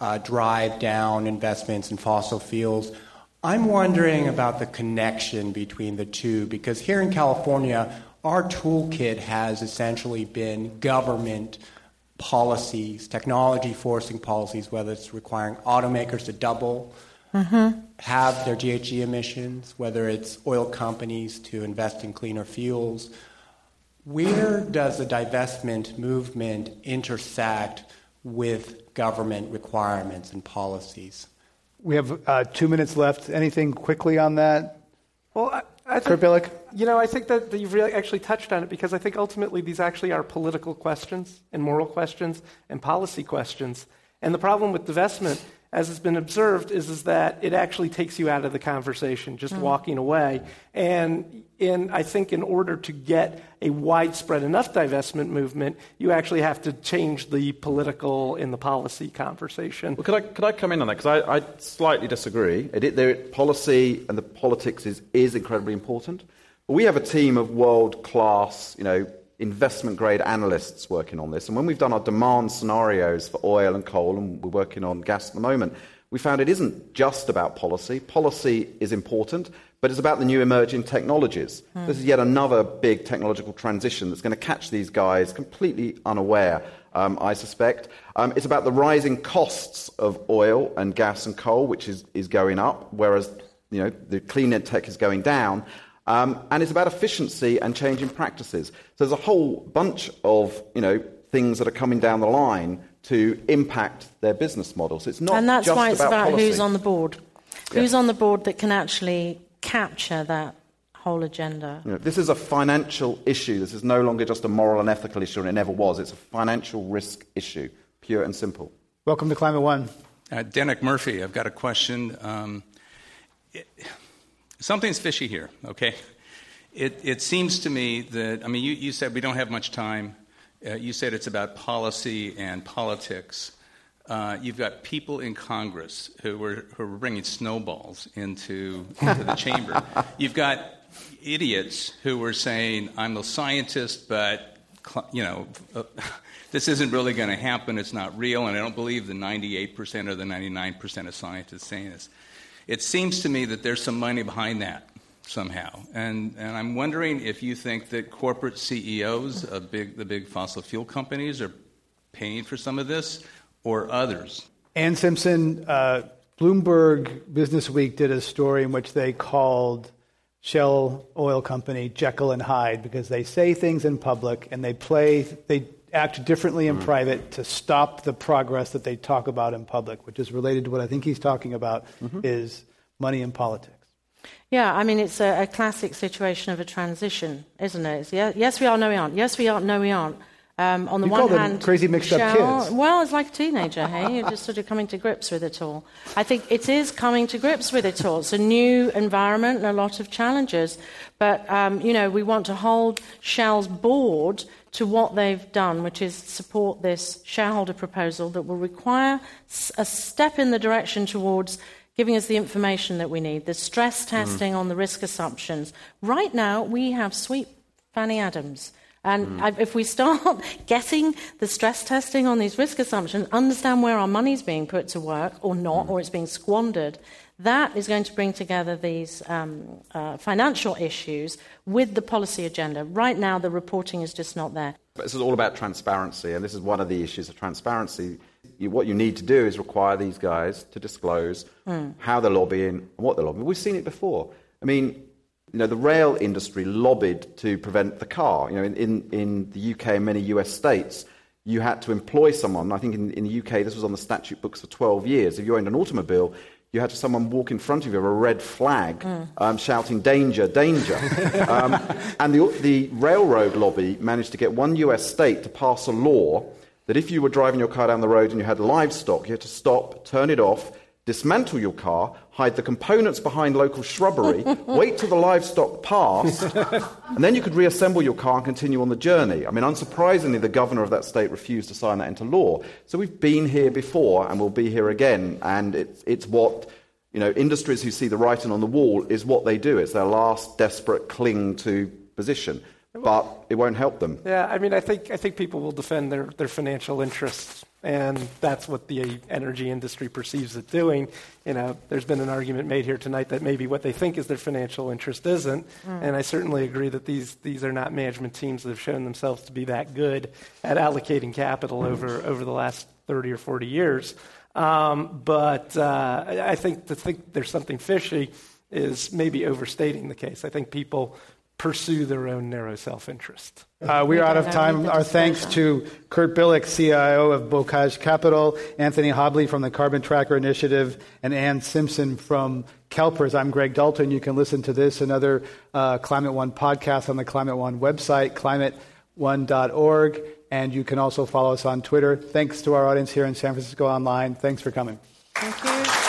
uh, drive down investments in fossil fuels. I'm wondering about the connection between the two because here in California, our toolkit has essentially been government policies, technology forcing policies, whether it's requiring automakers to double. Mm-hmm. Have their GHG emissions, whether it's oil companies to invest in cleaner fuels, where does the divestment movement intersect with government requirements and policies? We have uh, two minutes left. Anything quickly on that? Well, I, I think, Kurt You know, I think that, that you've really actually touched on it because I think ultimately these actually are political questions and moral questions and policy questions. And the problem with divestment as has been observed, is, is that it actually takes you out of the conversation, just mm. walking away. And in, I think in order to get a widespread enough divestment movement, you actually have to change the political and the policy conversation. Well, could I, could I come in on that? Because I, I, slightly disagree. It, it, policy and the politics is, is incredibly important. But we have a team of world class, you know, investment grade analysts working on this. And when we've done our demand scenarios for oil and coal, and we're working on gas at the moment, we found it isn't just about policy. Policy is important, but it's about the new emerging technologies. Mm. This is yet another big technological transition that's going to catch these guys completely unaware, um, I suspect. Um, it's about the rising costs of oil and gas and coal, which is, is going up, whereas you know, the clean tech is going down. Um, and it's about efficiency and changing practices. So there's a whole bunch of you know, things that are coming down the line to impact their business models. It's not and that's why it's about, about who's on the board. Who's on the board that can actually capture that whole agenda? You know, this is a financial issue. This is no longer just a moral and ethical issue, and it never was. It's a financial risk issue, pure and simple. Welcome to Climate One. Uh, Denick Murphy, I've got a question. Um, it, something's fishy here, okay? It, it, seems to me that, I mean, you, you said we don't have much time. Uh, you said it's about policy and politics. Uh, you've got people in Congress who are, who are bringing snowballs into, into the [LAUGHS] chamber. You've got idiots who are saying, I'm a scientist, but, you know, uh, [LAUGHS] this isn't really going to happen. It's not real, and I don't believe the 98% or the 99% of scientists saying this. It seems to me that there's some money behind that somehow. And, and I'm wondering if you think that corporate CEOs of big, the big fossil fuel companies are paying for some of this or others. Anne Simpson, uh, Bloomberg Business Week did a story in which they called Shell Oil Company Jekyll and Hyde because they say things in public and they play, they act differently in mm. private to stop the progress that they talk about in public, which is related to what I think he's talking about mm-hmm. is money in politics. Yeah, I mean, it's a, a, classic situation of a transition, isn't it? It's, yeah, yes, we are, no, we aren't. Yes, we are, no, we aren't. Um, on the you one hand, crazy mixed up kids. Well, it's like a teenager, hey? You're just sort of coming to grips with it all. I think it is coming to grips with it all. It's a new environment and a lot of challenges. But, um, you know, we want to hold Shell's board to what they've done, which is support this shareholder proposal that will require a step in the direction towards giving us the information that we need, the stress mm. testing mm. on the risk assumptions. Right now, we have sweet Fanny Adams. And mm. if we start [LAUGHS] getting the stress testing on these risk assumptions, understand where our money's being put to work or not, mm. or it's being squandered, that is going to bring together these um, uh, financial issues with the policy agenda. Right now, the reporting is just not there. But this is all about transparency, and this is one of the issues of transparency you, what you need to do is require these guys to disclose mm. how they're lobbying and what they're lobbying. We've seen it before. I mean, you know, the rail industry lobbied to prevent the car. You know, in, in, in the UK and many US states, you had to employ someone. I think in, in the UK, this was on the statute books for 12 years. If you owned an automobile, you had someone walk in front of you with a red flag mm. um, shouting, danger, danger. [LAUGHS] um, and the, the railroad lobby managed to get one US state to pass a law that if you were driving your car down the road and you had livestock, you had to stop, turn it off, dismantle your car, hide the components behind local shrubbery, wait till the livestock passed, and then you could reassemble your car and continue on the journey. I mean, unsurprisingly, the governor of that state refused to sign that into law. So we've been here before and we'll be here again, and it's, it's what you know, industries who see the writing on the wall is what they do. It's their last desperate cling to position but it won't help them. Yeah, I mean, I think I think people will defend their, their financial interests, and that's what the energy industry perceives it doing. You know, there's been an argument made here tonight that maybe what they think is their financial interest isn't, mm. and I certainly agree that these these are not management teams that have shown themselves to be that good at allocating capital over over the last 30 or 40 years. Um, but uh, I think to think there's something fishy is maybe overstating the case. I think people pursue their own narrow self interest. Uh, we are out of time. Our thanks to Kurt Billick, CIO of Bocage Capital, Anthony Hobley from the Carbon Tracker Initiative, and Anne Simpson from CalPERS. I'm Greg Dalton. You can listen to this and other uh, Climate One podcasts on the Climate One website, climateone.org, and you can also follow us on Twitter. Thanks to our audience here in San Francisco Online. Thanks for coming. Thank you.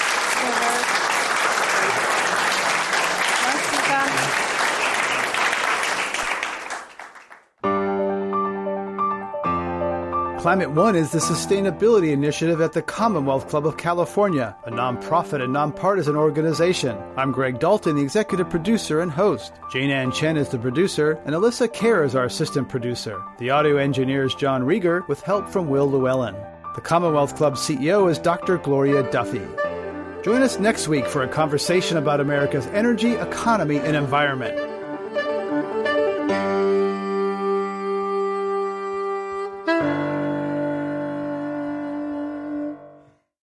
Climate One is the sustainability initiative at the Commonwealth Club of California, a nonprofit and nonpartisan organization. I'm Greg Dalton, the executive producer and host. Jane Ann Chen is the producer, and Alyssa Kerr is our assistant producer. The audio engineer is John Rieger, with help from Will Llewellyn. The Commonwealth Club CEO is Dr. Gloria Duffy. Join us next week for a conversation about America's energy, economy, and environment.